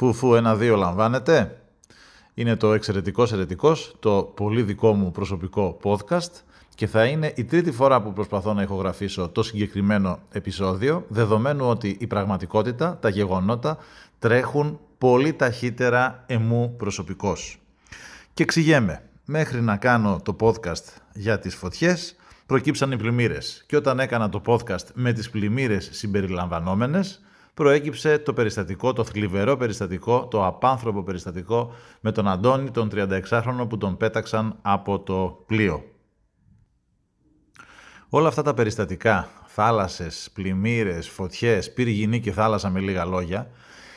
Φουφού ένα-δύο λαμβάνετε. Είναι το εξαιρετικός ερετικός, το πολύ δικό μου προσωπικό podcast και θα είναι η τρίτη φορά που προσπαθώ να ηχογραφήσω το συγκεκριμένο επεισόδιο, δεδομένου ότι η πραγματικότητα, τα γεγονότα τρέχουν πολύ ταχύτερα εμού προσωπικός. Και εξηγέμαι, μέχρι να κάνω το podcast για τις φωτιές, προκύψαν οι πλημμύρες. Και όταν έκανα το podcast με τις πλημμύρες συμπεριλαμβανόμενες, προέκυψε το περιστατικό, το θλιβερό περιστατικό, το απάνθρωπο περιστατικό με τον Αντώνη, τον 36χρονο που τον πέταξαν από το πλοίο. Όλα αυτά τα περιστατικά, θάλασσες, πλημμύρες, φωτιές, πύργινη και θάλασσα με λίγα λόγια,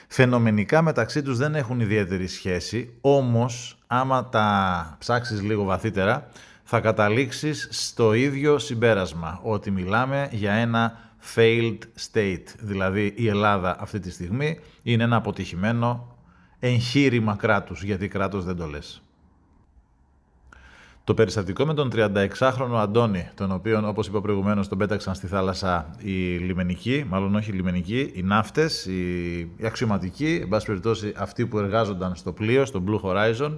φαινομενικά μεταξύ τους δεν έχουν ιδιαίτερη σχέση, όμως άμα τα ψάξεις λίγο βαθύτερα, θα καταλήξεις στο ίδιο συμπέρασμα, ότι μιλάμε για ένα failed state. Δηλαδή η Ελλάδα αυτή τη στιγμή είναι ένα αποτυχημένο εγχείρημα κράτους, γιατί κράτος δεν το λες. Το περιστατικό με τον 36χρονο Αντώνη, τον οποίο όπως είπα προηγουμένως τον πέταξαν στη θάλασσα οι λιμενικοί, μάλλον όχι οι λιμενικοί, οι ναύτες, οι, οι αξιωματικοί, εν πάση περιπτώσει αυτοί που εργάζονταν στο πλοίο, στο Blue Horizon,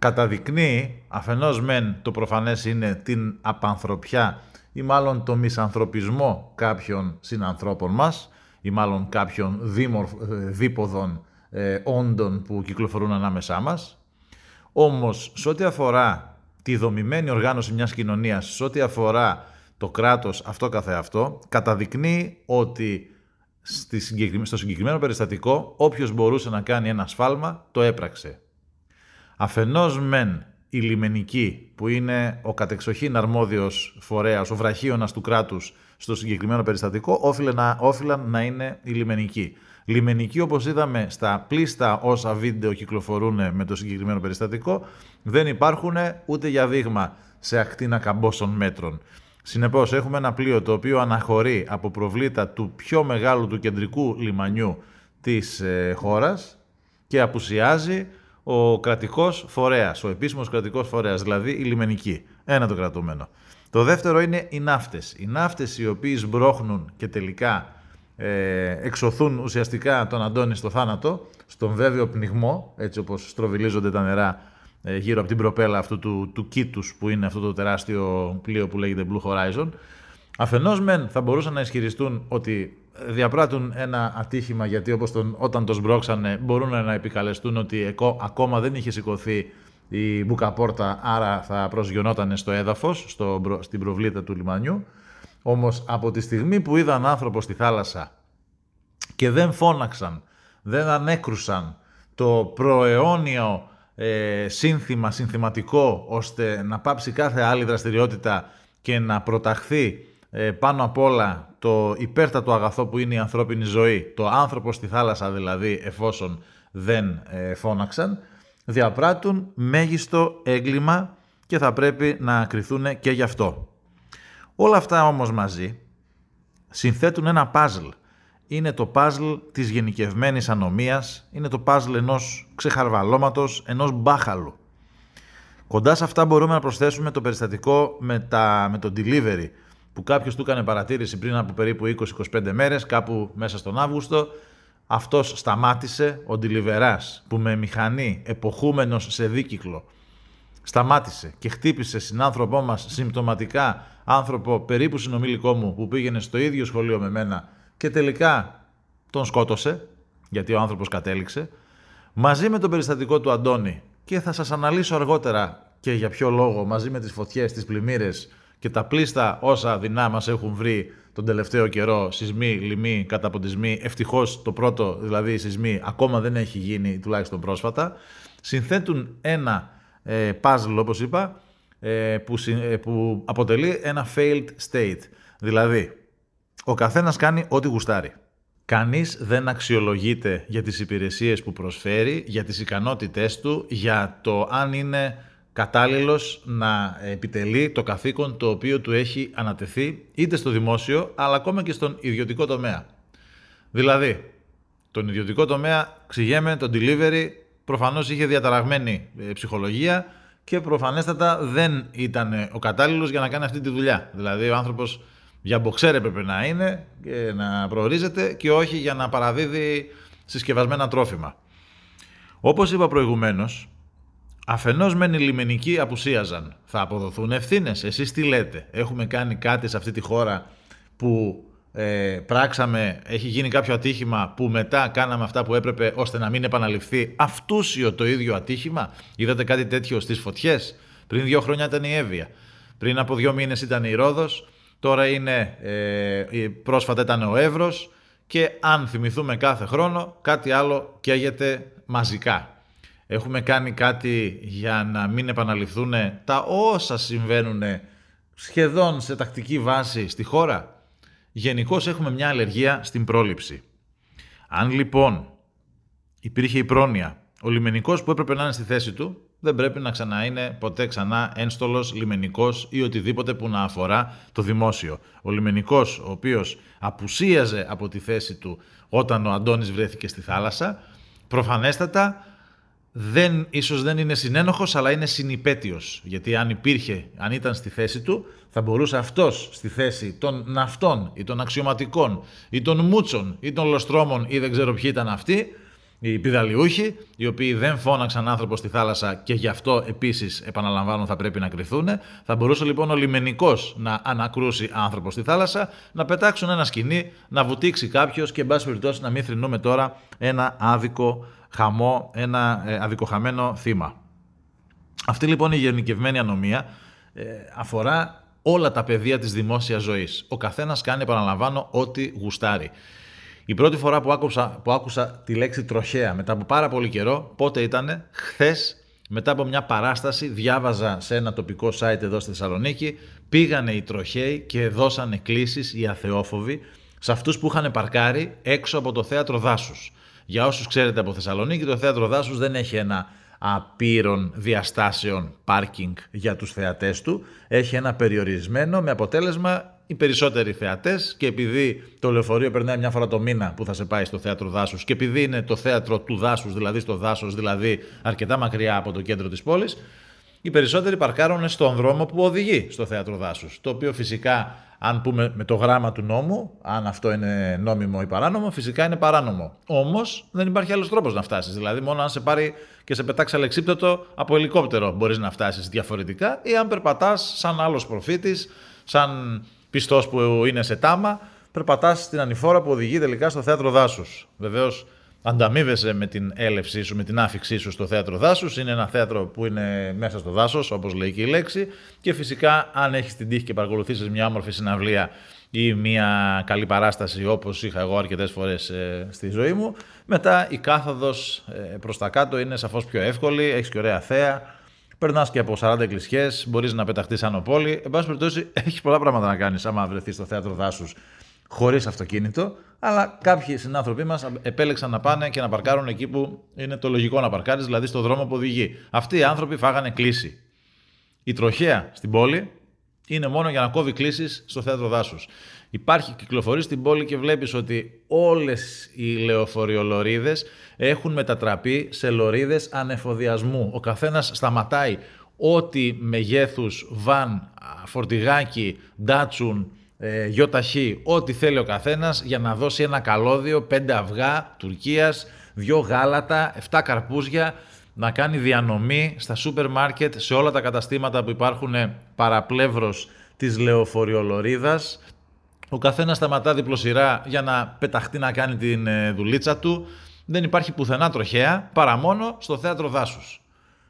καταδεικνύει, αφενός μεν το προφανές είναι την απανθρωπιά ή μάλλον το μισανθρωπισμό κάποιων συνανθρώπων μας ή μάλλον κάποιων δίμορφ, ε, δίποδων ε, όντων που κυκλοφορούν ανάμεσά μας. Όμως, σε ό,τι αφορά τη δομημένη οργάνωση μιας κοινωνίας, σε ό,τι αφορά το κράτος αυτό καθεαυτό, καταδεικνύει ότι στο συγκεκριμένο περιστατικό όποιος μπορούσε να κάνει ένα σφάλμα το έπραξε. Αφενός μεν η λιμενική, που είναι ο κατεξοχήν αρμόδιος φορέας, ο βραχίωνας του κράτους στο συγκεκριμένο περιστατικό, όφιλε να, όφιλαν να είναι η λιμενική. Λιμενική, όπως είδαμε στα πλήστα όσα βίντεο κυκλοφορούν με το συγκεκριμένο περιστατικό, δεν υπάρχουν ούτε για δείγμα σε ακτίνα καμπόσων μέτρων. Συνεπώς, έχουμε ένα πλοίο το οποίο αναχωρεί από προβλήτα του πιο μεγάλου του κεντρικού λιμανιού της ε, χώρας και απουσιάζει ο κρατικός φορέας, ο επίσημος κρατικός φορέας, δηλαδή η λιμενική. Ένα το κρατούμενο. Το δεύτερο είναι οι ναύτες. Οι ναύτες οι οποίοι σμπρώχνουν και τελικά ε, εξωθούν ουσιαστικά τον Αντώνη στο θάνατο, στον βέβαιο πνιγμό, έτσι όπως στροβιλίζονται τα νερά ε, γύρω από την προπέλα αυτού του, του κήτους που είναι αυτό το τεράστιο πλοίο που λέγεται Blue Horizon. Αφενός μεν θα μπορούσαν να ισχυριστούν ότι διαπράττουν ένα ατύχημα γιατί όπως τον, όταν το σμπρώξανε μπορούν να επικαλεστούν ότι ακόμα δεν είχε σηκωθεί η μπουκαπόρτα άρα θα προσγειωνόταν στο έδαφος, στο, στην προβλήτα του λιμανιού. Όμως από τη στιγμή που είδαν άνθρωπο στη θάλασσα και δεν φώναξαν, δεν ανέκρουσαν το προαιώνιο ε, σύνθημα, συνθηματικό, ώστε να πάψει κάθε άλλη δραστηριότητα και να προταχθεί ε, πάνω απ' όλα το υπέρτατο αγαθό που είναι η ανθρώπινη ζωή, το άνθρωπο στη θάλασσα δηλαδή εφόσον δεν ε, φώναξαν, διαπράττουν μέγιστο έγκλημα και θα πρέπει να κριθούν και γι' αυτό. Όλα αυτά όμως μαζί συνθέτουν ένα παζλ. Είναι το παζλ της γενικευμένης ανομίας, είναι το παζλ ενός ξεχαρβαλώματος, ενός μπάχαλου. Κοντά σε αυτά μπορούμε να προσθέσουμε το περιστατικό με, τα, με το delivery, που κάποιος του έκανε παρατήρηση πριν από περίπου 20-25 μέρες, κάπου μέσα στον Αύγουστο, αυτός σταμάτησε, ο Ντιλιβεράς, που με μηχανή, εποχούμενος σε δίκυκλο, σταμάτησε και χτύπησε συνάνθρωπό μας συμπτωματικά άνθρωπο περίπου συνομιλικό μου που πήγαινε στο ίδιο σχολείο με μένα και τελικά τον σκότωσε, γιατί ο άνθρωπος κατέληξε, μαζί με το περιστατικό του Αντώνη. Και θα σας αναλύσω αργότερα και για ποιο λόγο μαζί με τις φωτιές, τις πλημμύρες και τα πλήστα όσα δεινά μας έχουν βρει τον τελευταίο καιρό, σεισμοί, λοιμοί, καταποντισμοί, ευτυχώς το πρώτο δηλαδή σεισμοί ακόμα δεν έχει γίνει τουλάχιστον πρόσφατα, συνθέτουν ένα ε, puzzle όπως είπα ε, που, ε, που αποτελεί ένα failed state. Δηλαδή, ο καθένας κάνει ό,τι γουστάρει. Κανείς δεν αξιολογείται για τις υπηρεσίες που προσφέρει, για τις ικανότητές του, για το αν είναι κατάλληλος να επιτελεί το καθήκον το οποίο του έχει ανατεθεί είτε στο δημόσιο αλλά ακόμα και στον ιδιωτικό τομέα. Δηλαδή, τον ιδιωτικό τομέα, ξηγέμε, τον delivery, προφανώς είχε διαταραγμένη ε, ψυχολογία και προφανέστατα δεν ήταν ο κατάλληλος για να κάνει αυτή τη δουλειά. Δηλαδή, ο άνθρωπος για μποξέρ έπρεπε να είναι και να προορίζεται και όχι για να παραδίδει συσκευασμένα τρόφιμα. Όπως είπα προηγουμένως, αφενός μεν οι λιμενικοί απουσίαζαν. Θα αποδοθούν ευθύνες. Εσείς τι λέτε; Έχουμε κάνει κάτι σε αυτή τη χώρα που ε, πράξαμε, έχει γίνει κάποιο ατύχημα που μετά κάναμε αυτά που έπρεπε ώστε να μην επαναληφθεί αυτούσιο το ίδιο ατύχημα; Είδατε κάτι τέτοιο στις φωτιές; Πριν δύο χρόνια ήταν η Εύβοια. Πριν από δύο μήνες ήταν η Ρόδος. Τώρα είναι, ε, πρόσφατα ήταν ο Εύρος και αν θυμηθούμε κάθε χρόνο κάτι άλλο καίγεται μαζικά. Έχουμε κάνει κάτι για να μην επαναληφθούν τα όσα συμβαίνουν σχεδόν σε τακτική βάση στη χώρα; Γενικώς έχουμε μια αλλεργία στην πρόληψη. Αν λοιπόν υπήρχε η πρόνοια, ο λιμενικός που έπρεπε να είναι στη θέση του δεν πρέπει να ξανά είναι ποτέ ξανά ένστολος, λιμενικός ή οτιδήποτε που να αφορά το δημόσιο. Ο λιμενικός ο οποίος απουσίαζε από τη θέση του όταν ο Αντώνης βρέθηκε στη θάλασσα, προφανέστατα δεν, ίσως δεν είναι συνένοχος αλλά είναι συνυπέτειος. Γιατί αν υπήρχε, αν ήταν στη θέση του, θα μπορούσε αυτός στη θέση των ναυτών ή των αξιωματικών ή των μούτσων ή των λοστρόμων ή δεν ξέρω ποιοι ήταν αυτοί, οι πιδαλιούχοι, οι οποίοι δεν φώναξαν άνθρωπο στη θάλασσα και γι' αυτό επίσης, επαναλαμβάνω, θα πρέπει να κρυθούν. Θα μπορούσε λοιπόν ο λιμενικός να ανακρούσει άνθρωπο στη θάλασσα, να πετάξουν ένα σκηνή, να βουτήξει κάποιος και, εν πάση περιπτώσει, να μην θρυνούμε τώρα ένα άδικο χαμό, ένα ε, αδικοχαμένο θύμα. Αυτή λοιπόν η γενικευμένη ανομία ε, αφορά όλα τα πεδία της δημόσιας ζωής. Ο καθένας κάνει, επαναλαμβάνω, ό,τι γουστάρει. Η πρώτη φορά που άκουσα, που άκουσα τη λέξη τροχέα μετά από πάρα πολύ καιρό, πότε ήτανε, χθες μετά από μια παράσταση διάβαζα σε ένα τοπικό site εδώ στη Θεσσαλονίκη, πήγανε οι τροχαίοι και δώσανε κλήσεις οι αθεόφοβοι σε αυτούς που είχαν παρκάρει έξω από το θέατρο δάσους. Για όσους ξέρετε από Θεσσαλονίκη, το θέατρο δάσους δεν έχει ένα απείρων διαστάσεων πάρκινγκ για τους θεατές του. Έχει ένα περιορισμένο με αποτέλεσμα οι περισσότεροι θεατές και επειδή το λεωφορείο περνάει μια φορά το μήνα που θα σε πάει στο θέατρο δάσους και επειδή είναι το θέατρο του δάσους, δηλαδή στο δάσος, δηλαδή αρκετά μακριά από το κέντρο της πόλης, οι περισσότεροι παρκάρουν στον δρόμο που οδηγεί στο θέατρο δάσους. Το οποίο φυσικά, αν πούμε με το γράμμα του νόμου, αν αυτό είναι νόμιμο ή παράνομο, φυσικά είναι παράνομο. Όμως δεν υπάρχει άλλος τρόπος να φτάσεις. Δηλαδή, μόνο αν σε πάρει και σε πετάξεις αλεξίπτωτο από ελικόπτερο μπορείς να φτάσεις διαφορετικά ή αν περπατάς σαν άλλος προφήτης, σαν πιστός που είναι σε τάμα, περπατάς στην ανηφόρα που οδηγεί τελικά στο θέατρο δάσους. Βεβαίως, ανταμείβεσαι με την έλευσή σου, με την άφηξή σου στο θέατρο δάσους. Είναι ένα θέατρο που είναι μέσα στο δάσος, όπως λέει και η λέξη. Και φυσικά, αν έχεις την τύχη και παρακολουθήσεις μια όμορφη συναυλία ή μια καλή παράσταση όπως είχα εγώ αρκετές φορές ε, στη ζωή μου, μετά η κάθοδος ε, προς τα κάτω είναι σαφώς πιο εύκολη, έχεις και ωραία θέα. Περνάς και από 40 εκκλησιές, μπορείς να πεταχτείς σαν πόλη. Εν πάση περιπτώσει, έχεις πολλά πράγματα να κάνεις άμα βρεθείς στο θέατρο δάσους χωρίς αυτοκίνητο. Αλλά κάποιοι συνάνθρωποι μας επέλεξαν να πάνε και να παρκάρουν εκεί που είναι το λογικό να παρκάρεις, δηλαδή στο δρόμο που οδηγεί. Αυτοί οι άνθρωποι φάγανε κλίση. Η τροχέα στην πόλη είναι μόνο για να κόβει κλήσει στο θέατρο δάσους. Υπάρχει κυκλοφορεί στην πόλη και βλέπεις ότι όλες οι λεωφοριολορίδες έχουν μετατραπεί σε λωρίδες ανεφοδιασμού. Ο καθένας σταματάει ό,τι μεγέθους βαν, φορτηγάκι, ντάτσουν, ε, γιοταχή, ό,τι θέλει ο καθένας για να δώσει ένα καλώδιο, πέντε αυγά Τουρκίας, δυο γάλατα, 7 καρπούζια, να κάνει διανομή στα σούπερ μάρκετ, σε όλα τα καταστήματα που υπάρχουν παραπλεύρος της λεωφοριολορίδας, ο καθένας σταματά διπλοσυρά για να πεταχτεί να κάνει την ε, δουλίτσα του. Δεν υπάρχει πουθενά τροχέα παρά μόνο στο θέατρο δάσους.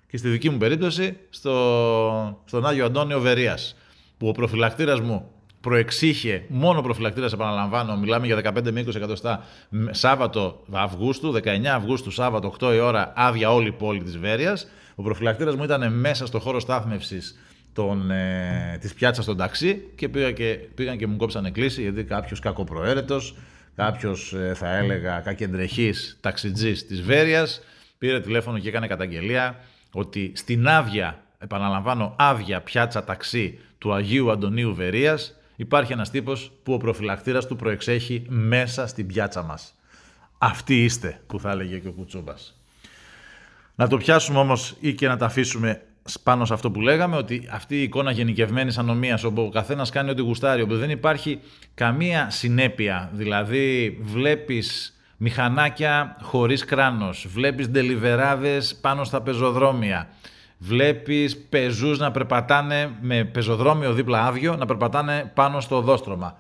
Και στη δική μου περίπτωση στο, στον Άγιο Αντώνιο Βερίας, που ο προφυλακτήρας μου προεξήχε, μόνο προφυλακτήρας επαναλαμβάνω, μιλάμε για 15 με 20 εκατοστά, Σάββατο Αυγούστου, 19 Αυγούστου, Σάββατο, 8 η ώρα, άδεια όλη η πόλη της Βέρειας. Ο προφυλακτήρας μου ήταν μέσα στο χώρο στάθμευσης τον, ε, της πιάτσας στον ταξί και, πήγα και πήγαν και μου κόψανε κλίση γιατί κάποιος κακοπροαίρετος, κάποιος ε, θα έλεγα κακεντρεχής ταξιτζής της Βέρειας πήρε τηλέφωνο και έκανε καταγγελία ότι στην άδεια, επαναλαμβάνω άδεια πιάτσα ταξί του Αγίου Αντωνίου Βερίας υπάρχει ένας τύπος που ο προφυλακτήρας του προεξέχει μέσα στην πιάτσα μας. Αυτοί είστε, που θα έλεγε και ο Κουτσούμπας. Να το πιάσουμε όμως ή και να τα αφήσουμε πάνω σε αυτό που λέγαμε, ότι αυτή η εικόνα γενικευμένης ανομίας, όπου ο καθένας κάνει ό,τι γουστάρει, όπου δεν υπάρχει καμία συνέπεια, δηλαδή βλέπεις μηχανάκια χωρίς κράνος, βλέπεις ντελιβεράδες πάνω στα πεζοδρόμια, βλέπεις πεζούς να περπατάνε με πεζοδρόμιο δίπλα άδειο, να περπατάνε πάνω στο οδόστρωμα.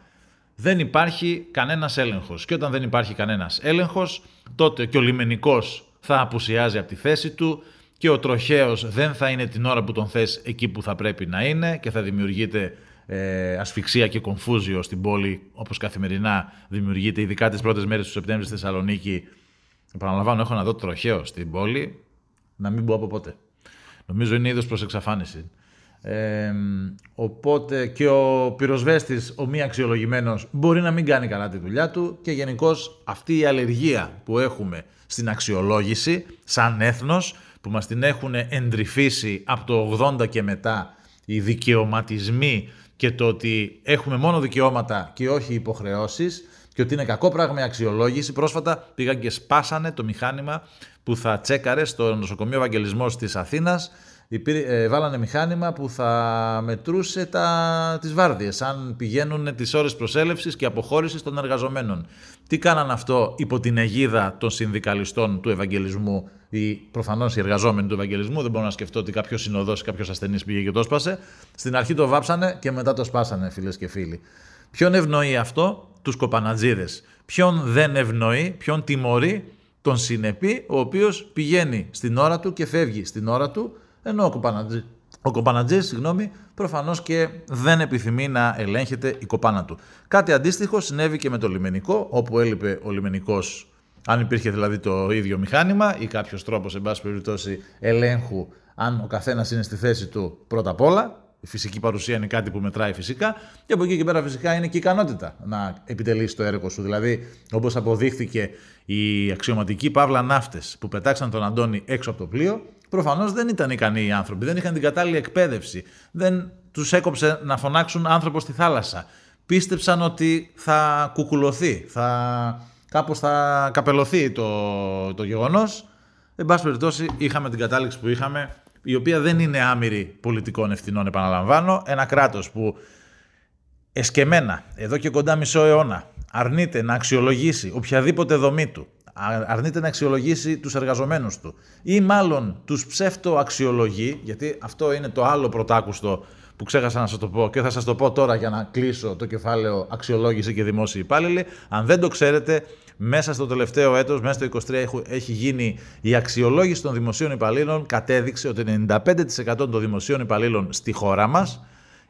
Δεν υπάρχει κανένας έλεγχος. Και όταν δεν υπάρχει κανένας έλεγχος, τότε και ο λιμενικός θα απουσιάζει από τη θέση του και ο τροχαίος δεν θα είναι την ώρα που τον θες εκεί που θα πρέπει να είναι και θα δημιουργείται ε, ασφυξία και κομφούζιο στην πόλη όπως καθημερινά δημιουργείται ειδικά τις πρώτες μέρες του Σεπτέμβρη στη Θεσσαλονίκη. Επαναλαμβάνω, έχω να δω τροχαίο στην πόλη, να μην πω από πότε. Νομίζω είναι είδος προς εξαφάνιση. Ε, οπότε και ο πυροσβέστης, ο μη αξιολογημένος, μπορεί να μην κάνει καλά τη δουλειά του και γενικώς αυτή η αλλεργία που έχουμε στην αξιολόγηση σαν έθνος που μας την έχουν εντρυφήσει από το 80 και μετά οι δικαιωματισμοί και το ότι έχουμε μόνο δικαιώματα και όχι υποχρεώσεις και ότι είναι κακό πράγμα η αξιολόγηση. Πρόσφατα πήγαν και σπάσανε το μηχάνημα που θα τσέκαρε στο νοσοκομείο Ευαγγελισμός της Αθήνας ε, βάλανε μηχάνημα που θα μετρούσε τα, τις βάρδιες, αν πηγαίνουν τις ώρες προσέλευσης και αποχώρησης των εργαζομένων. Τι κάναν αυτό υπό την αιγίδα των συνδικαλιστών του Ευαγγελισμού ή προφανώς οι εργαζόμενοι του Ευαγγελισμού; Δεν μπορώ να σκεφτώ ότι κάποιος συνοδός ή κάποιος ασθενής πήγε και το σπάσε. Στην αρχή το βάψανε και μετά το σπάσανε, φίλες και φίλοι. Ποιον ευνοεί αυτό, τους κοπανατζίδες. Ποιον δεν ευνοεί, ποιον τιμωρεί, τον συνεπή, ο οποίος πηγαίνει στην ώρα του και φεύγει στην ώρα του ενώ ο κοπανατζή, ο κοπανατζής, συγγνώμη, προφανώς και δεν επιθυμεί να ελέγχεται η κοπάνα του. Κάτι αντίστοιχο συνέβη και με το λιμενικό, όπου έλειπε ο λιμενικός, αν υπήρχε δηλαδή το ίδιο μηχάνημα ή κάποιος τρόπος, εν πάση περιπτώσει, ελέγχου, αν ο καθένας είναι στη θέση του πρώτα απ' όλα. Η φυσική παρουσία είναι κάτι που μετράει φυσικά. Και από εκεί και πέρα, φυσικά, είναι και η ικανότητα να επιτελείς το έργο σου. Δηλαδή, όπως αποδείχθηκε οι αξιωματικοί παύλα ναύτες που πετάξαν τον Αντώνη έξω από το πλοίο, Προφανώς δεν ήταν ικανοί οι άνθρωποι, δεν είχαν την κατάλληλη εκπαίδευση. Δεν τους έκοψε να φωνάξουν άνθρωπο στη θάλασσα. Πίστεψαν ότι θα κουκουλωθεί, θα, κάπως θα καπελωθεί το, το γεγονός. Εν πάση περιπτώσει είχαμε την κατάληξη που είχαμε, η οποία δεν είναι άμυρη πολιτικών ευθυνών, επαναλαμβάνω. Ένα κράτος που εσκεμένα, εδώ και κοντά μισό αιώνα, αρνείται να αξιολογήσει οποιαδήποτε δομή του, αρνείται να αξιολογήσει τους εργαζομένους του ή μάλλον τους ψεύτο αξιολογεί, γιατί αυτό είναι το άλλο πρωτάκουστο που ξέχασα να σας το πω και θα σας το πω τώρα για να κλείσω το κεφάλαιο αξιολόγηση και δημόσιοι υπάλληλοι. Αν δεν το ξέρετε, μέσα στο τελευταίο έτος, μέσα στο 23 έχει γίνει η αξιολόγηση των δημοσίων υπαλλήλων, κατέδειξε ότι 95% των δημοσίων υπαλλήλων στη χώρα μας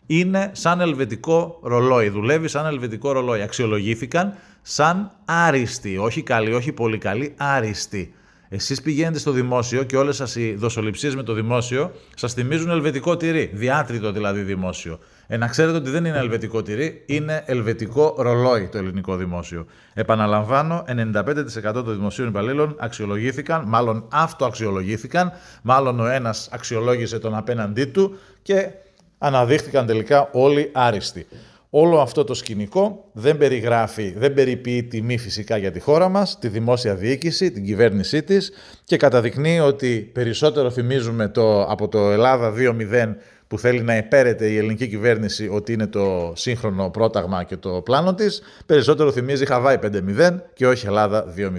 είναι σαν ελβετικό ρολόι, δουλεύει σαν ελβετικό ρολόι. Αξιολογήθηκαν σαν άριστοι, όχι καλοί, όχι πολύ καλοί, άριστοι. Εσείς πηγαίνετε στο δημόσιο και όλες σας οι δοσοληψίες με το δημόσιο σας θυμίζουν ελβετικό τυρί. Διάτριτο δηλαδή δημόσιο. Ε, να ξέρετε ότι δεν είναι ελβετικό τυρί, είναι ελβετικό ρολόι το ελληνικό δημόσιο. Επαναλαμβάνω, 95% των δημοσίων υπαλλήλων αξιολογήθηκαν, μάλλον αυτοαξιολογήθηκαν, μάλλον ο ένας αξιολόγησε τον απέναντί του και αναδείχθηκαν τελικά όλοι άριστοι. Όλο αυτό το σκηνικό δεν περιγράφει, δεν περιποιεί τιμή φυσικά για τη χώρα μας, τη δημόσια διοίκηση, την κυβέρνησή της και καταδεικνύει ότι περισσότερο θυμίζουμε το, από το Ελλάδα 2.0 που θέλει να επέρεται η ελληνική κυβέρνηση ότι είναι το σύγχρονο πρόταγμα και το πλάνο της, περισσότερο θυμίζει Χαβάη 5.0 και όχι Ελλάδα 2.0.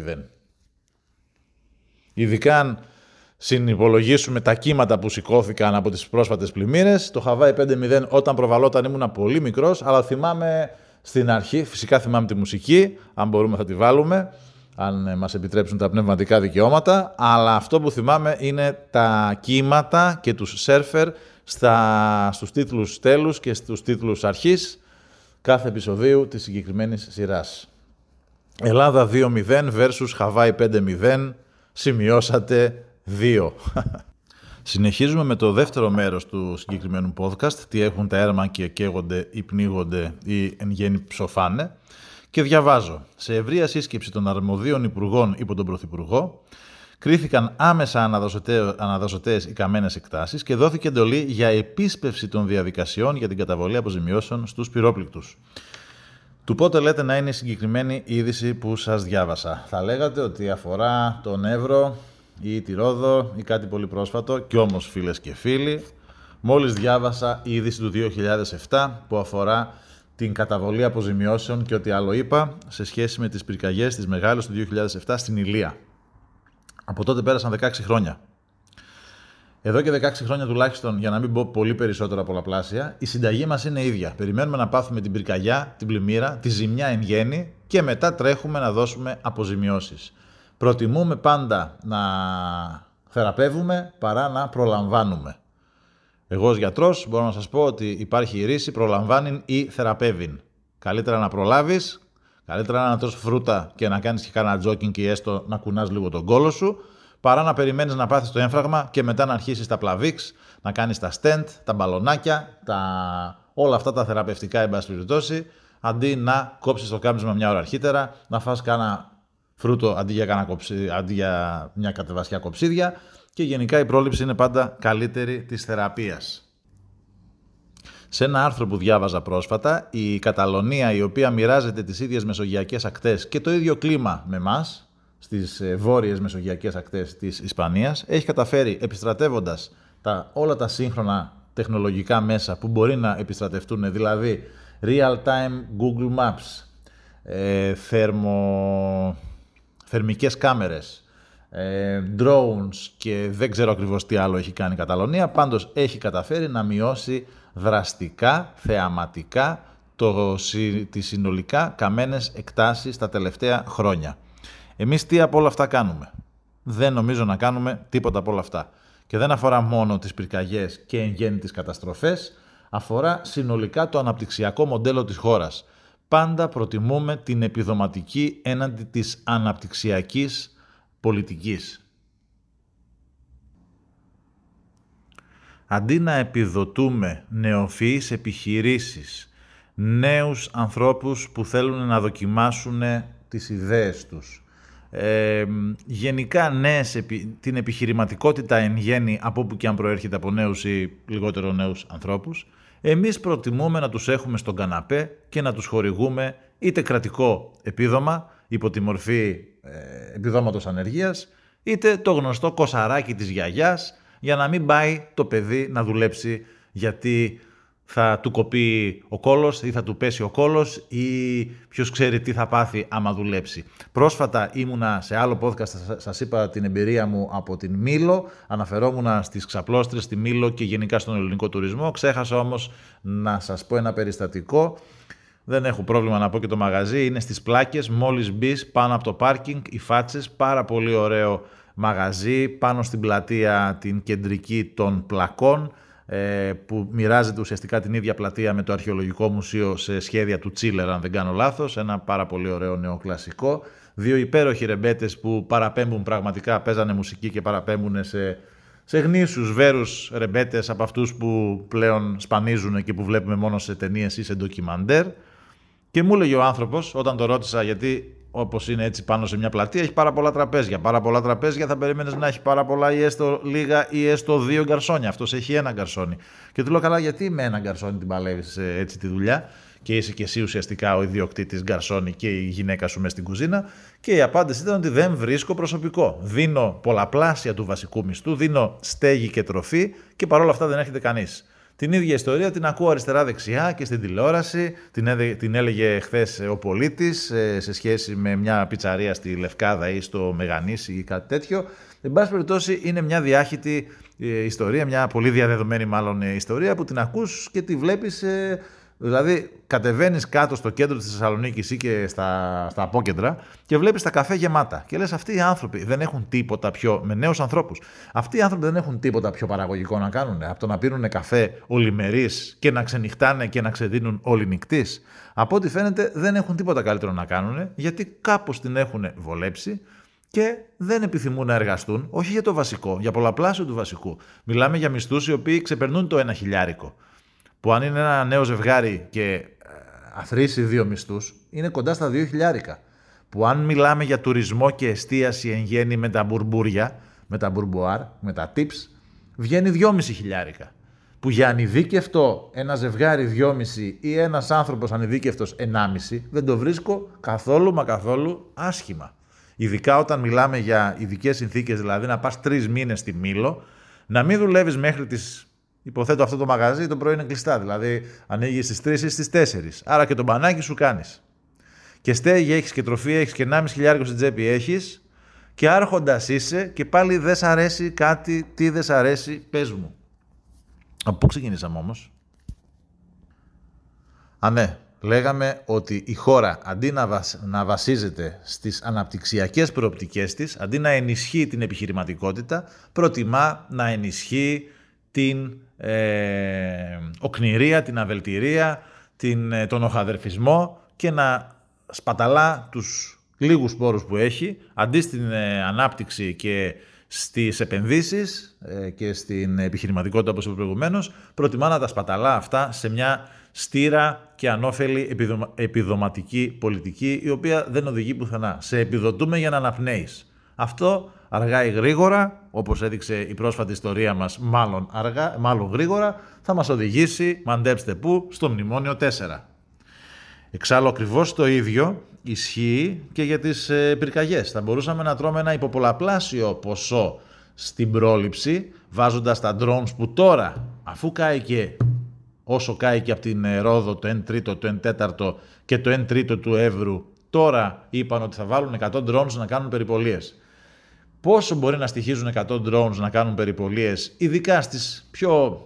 Ειδικά αν συνυπολογίσουμε τα κύματα που σηκώθηκαν από τις πρόσφατες πλημμύρες. Το Χαβάη 5.0 όταν προβαλόταν ήμουν πολύ μικρός, αλλά θυμάμαι στην αρχή, φυσικά θυμάμαι τη μουσική, αν μπορούμε θα τη βάλουμε, αν ε, μας επιτρέψουν τα πνευματικά δικαιώματα, αλλά αυτό που θυμάμαι είναι τα κύματα και τους σέρφερ στα, στους τίτλους τέλους και στους τίτλους αρχής κάθε επεισοδίου της συγκεκριμένης σειράς. Ελλάδα 2.0 versus Χαβάη 5.0, σημειώσατε 2. Συνεχίζουμε με το δεύτερο μέρος του συγκεκριμένου podcast, τι έχουν τα έρμα και καίγονται ή πνίγονται ή εν γέννη ψοφάνε. Και διαβάζω. Σε ευρεία σύσκεψη των αρμοδίων υπουργών υπό τον Πρωθυπουργό, κρίθηκαν άμεσα αναδασωτέ οι καμένες εκτάσεις και δόθηκε εντολή για επίσπευση των διαδικασιών για την καταβολή αποζημιώσεων στους πυρόπληκτους. Του πότε λέτε να είναι η συγκεκριμένη είδηση που σας διάβασα. Θα λέγατε ότι αφορά τον Εύρο ή τη Ρόδο ή κάτι πολύ πρόσφατο κι όμως φίλες και φίλοι μόλις διάβασα η είδηση του 2007 που αφορά την καταβολή αποζημιώσεων και ό,τι άλλο είπα σε σχέση με τις πυρκαγιές της Μεγάλης του 2007 στην Ηλία. Από τότε πέρασαν 16 χρόνια. Εδώ και 16 χρόνια τουλάχιστον, για να μην πω πολύ περισσότερα πολλαπλάσια, η συνταγή μας είναι ίδια. Περιμένουμε να πάθουμε την πυρκαγιά, την πλημμύρα, τη ζημιά εν γέννη και μετά τρέχουμε να δώσουμε αποζημιώσεις. Προτιμούμε πάντα να θεραπεύουμε παρά να προλαμβάνουμε. Εγώ ως γιατρός μπορώ να σας πω ότι υπάρχει η ρίση προλαμβάνει ή θεραπεύει. Καλύτερα να προλάβεις, καλύτερα να τρως φρούτα και να κάνεις και κάνα τζόκινγκ και έστω να κουνάς λίγο τον κόλο σου, παρά να περιμένεις να πάθεις το έμφραγμα και μετά να αρχίσεις τα πλαβίξ, να κάνεις τα στέντ, τα μπαλονάκια, τα... όλα αυτά τα θεραπευτικά εν αντί να κόψεις το κάμισμα μια ώρα αρχίτερα, να φας κάνα φρούτο αντί για, κάνα κοψί... αντί για μια κατεβασιά κοψίδια και γενικά η πρόληψη είναι πάντα καλύτερη της θεραπείας. Σε ένα άρθρο που διάβαζα πρόσφατα, η Καταλωνία η οποία μοιράζεται τις ίδιες μεσογειακές ακτές και το ίδιο κλίμα με μας, στις ε, βόρειες μεσογειακές ακτές της Ισπανίας, έχει καταφέρει επιστρατεύοντας τα, όλα τα σύγχρονα τεχνολογικά μέσα που μπορεί να επιστρατευτούν, δηλαδή real-time Google Maps, ε, θερμο, θερμικές κάμερες, ε, drones και δεν ξέρω ακριβώς τι άλλο έχει κάνει η Καταλωνία, πάντως έχει καταφέρει να μειώσει δραστικά, θεαματικά το, τις συνολικά καμένες εκτάσεις τα τελευταία χρόνια. Εμείς τι από όλα αυτά κάνουμε; Δεν νομίζω να κάνουμε τίποτα από όλα αυτά. Και δεν αφορά μόνο τις πυρκαγιές και εν γέννη τις καταστροφές, αφορά συνολικά το αναπτυξιακό μοντέλο της χώρας. Πάντα προτιμούμε την επιδοματική έναντι της αναπτυξιακής πολιτικής. Αντί να επιδοτούμε νεοφυείς επιχειρήσεις, νέους ανθρώπους που θέλουν να δοκιμάσουν τις ιδέες τους, ε, γενικά νέες, την επιχειρηματικότητα εν γέννη από όπου και αν προέρχεται από νέους ή λιγότερο νέους ανθρώπους, εμείς προτιμούμε να τους έχουμε στον καναπέ και να τους χορηγούμε είτε κρατικό επίδομα υπό τη μορφή ε, επιδόματος ανεργίας, είτε το γνωστό κοσαράκι της γιαγιάς για να μην πάει το παιδί να δουλέψει γιατί θα του κοπεί ο κόλος ή θα του πέσει ο κόλος ή ποιος ξέρει τι θα πάθει άμα δουλέψει. Πρόσφατα ήμουνα σε άλλο podcast, σας είπα την εμπειρία μου από την Μήλο, αναφερόμουν στις ξαπλώστρες, στη Μήλο και γενικά στον ελληνικό τουρισμό. Ξέχασα όμως να σας πω ένα περιστατικό. Δεν έχω πρόβλημα να πω και το μαγαζί, είναι στις πλάκες, μόλις μπεις πάνω από το πάρκινγκ, οι φάτσες, πάρα πολύ ωραίο μαγαζί, πάνω στην πλατεία την κεντρική των πλακών, ε, που μοιράζεται ουσιαστικά την ίδια πλατεία με το Αρχαιολογικό Μουσείο σε σχέδια του Τσίλερ, αν δεν κάνω λάθος, ένα πάρα πολύ ωραίο νεοκλασικό. Δύο υπέροχοι ρεμπέτες που παραπέμπουν πραγματικά, παίζανε μουσική και παραπέμπουν σε, σε γνήσους βέρους ρεμπέτες από αυτούς που πλέον σπανίζουν και που βλέπουμε μόνο σε ταινίες ή σε ντοκιμαντέρ. Και μου έλεγε ο άνθρωπος, όταν το ρώτησα γιατί όπως είναι έτσι πάνω σε μια πλατεία, έχει πάρα πολλά τραπέζια. Πάρα πολλά τραπέζια θα περίμενε να έχει πάρα πολλά ή έστω λίγα ή έστω δύο γκαρσόνια. Αυτός έχει ένα γκαρσόνι. Και του λέω καλά, γιατί με ένα γκαρσόνι την παλεύεις έτσι τη δουλειά; Και είσαι και εσύ ουσιαστικά ο ιδιοκτήτης γκαρσόνι και η γυναίκα σου μες στην κουζίνα. Και η απάντηση ήταν ότι δεν βρίσκω προσωπικό. Δίνω πολλαπλάσια του βασικού μισθού, δίνω στέγη και τροφή και παρόλα αυτά δεν έχετε κανείς. Την ίδια ιστορία την ακούω αριστερά-δεξιά και στην τηλεόραση. Την, την έλεγε χθες ο πολίτης ε, σε σχέση με μια πιτσαρία στη Λευκάδα ή στο Μεγανήσι ή κάτι τέτοιο. Εν πάση περιπτώσει, είναι μια διάχυτη ε, ιστορία, μια πολύ διαδεδομένη μάλλον ε, ιστορία που την ακούς και τη βλέπεις Δηλαδή, κατεβαίνεις κάτω στο κέντρο της Θεσσαλονίκης ή και στα, στα απόκεντρα και βλέπεις τα καφέ γεμάτα. Και λες, αυτοί οι άνθρωποι δεν έχουν τίποτα πιο. με νέους ανθρώπους. Αυτοί οι άνθρωποι δεν έχουν τίποτα πιο παραγωγικό να κάνουν από το να πίνουν καφέ ολιμερής και να ξενυχτάνε και να ξεδίνουν όλοι νυχτής. Από ό,τι φαίνεται, δεν έχουν τίποτα καλύτερο να κάνουν γιατί κάπως την έχουν βολέψει και δεν επιθυμούν να εργαστούν, όχι για το βασικό, για πολλαπλάσιο του βασικού. Μιλάμε για μισθούς οι οποίοι ξεπερνούν το ένα χιλιάρικο που αν είναι ένα νέο ζευγάρι και αθροίσει δύο μισθούς, είναι κοντά στα 2 χιλιάρικα. Που αν μιλάμε για τουρισμό και εστίαση εν γέννη με τα μπουρμπούρια, με τα μπουρμπουάρ, με τα tips, βγαίνει 2,5 χιλιάρικα. Που για ανειδίκευτο ένα ζευγάρι 2,5 ή ένας άνθρωπος ανειδίκευτος 1,5 δεν το βρίσκω καθόλου μα καθόλου άσχημα. Ειδικά όταν μιλάμε για ειδικές συνθήκες, δηλαδή να πας τρεις μήνες στη Μήλο, να μην δουλεύεις μέχρι τις Υποθέτω αυτό το μαγαζί το πρωί είναι κλειστά. Δηλαδή ανοίγεις στις 3 ή στις 4. Άρα και το μπανάκι σου κάνεις. Και στέγη έχεις και τροφή έχεις και 1,5 χιλιάρικο στην τσέπη έχεις. Και άρχοντας είσαι και πάλι δεν σ' αρέσει κάτι. Τι δεν σ' αρέσει, πες μου. Από πού ξεκινήσαμε όμως; Α, ναι. Λέγαμε ότι η χώρα αντί να, να βασίζεται στις αναπτυξιακές προοπτικές της, αντί να ενισχύει την επιχειρηματικότητα, προτιμά να ενισχύει την ε, οκνηρία, την αβελτηρία, την, ε, τον οχαδερφισμό και να σπαταλά τους λίγους πόρους που έχει, αντί στην ε, ανάπτυξη και στις επενδύσεις ε, και στην επιχειρηματικότητα όπως είπε προηγουμένως, προτιμά να τα σπαταλά αυτά σε μια στήρα και ανώφελη επιδοματική πολιτική, η οποία δεν οδηγεί πουθενά. Σε επιδοτούμε για να αναπνέεις. Αυτό αργά ή γρήγορα, όπως έδειξε η πρόσφατη ιστορία μας, μάλλον, αργά, μάλλον γρήγορα, θα μας οδηγήσει, μαντέψτε πού, στο μνημόνιο 4. Εξάλλου ακριβώς το ίδιο ισχύει και για τις ε, πυρκαγιές. Θα μπορούσαμε να τρώμε ένα υποπολαπλάσιο ποσό στην πρόληψη, βάζοντας τα drones που τώρα, αφού κάει και όσο κάει και από την ε, Ρόδο το 1 τρίτο, το 1 τέταρτο και το 1 τρίτο του Εύρου, τώρα είπαν ότι θα βάλουν 100 drones να κάνουν περιπολίες πόσο μπορεί να στοιχίζουν 100 drones να κάνουν περιπολίες, ειδικά στις πιο,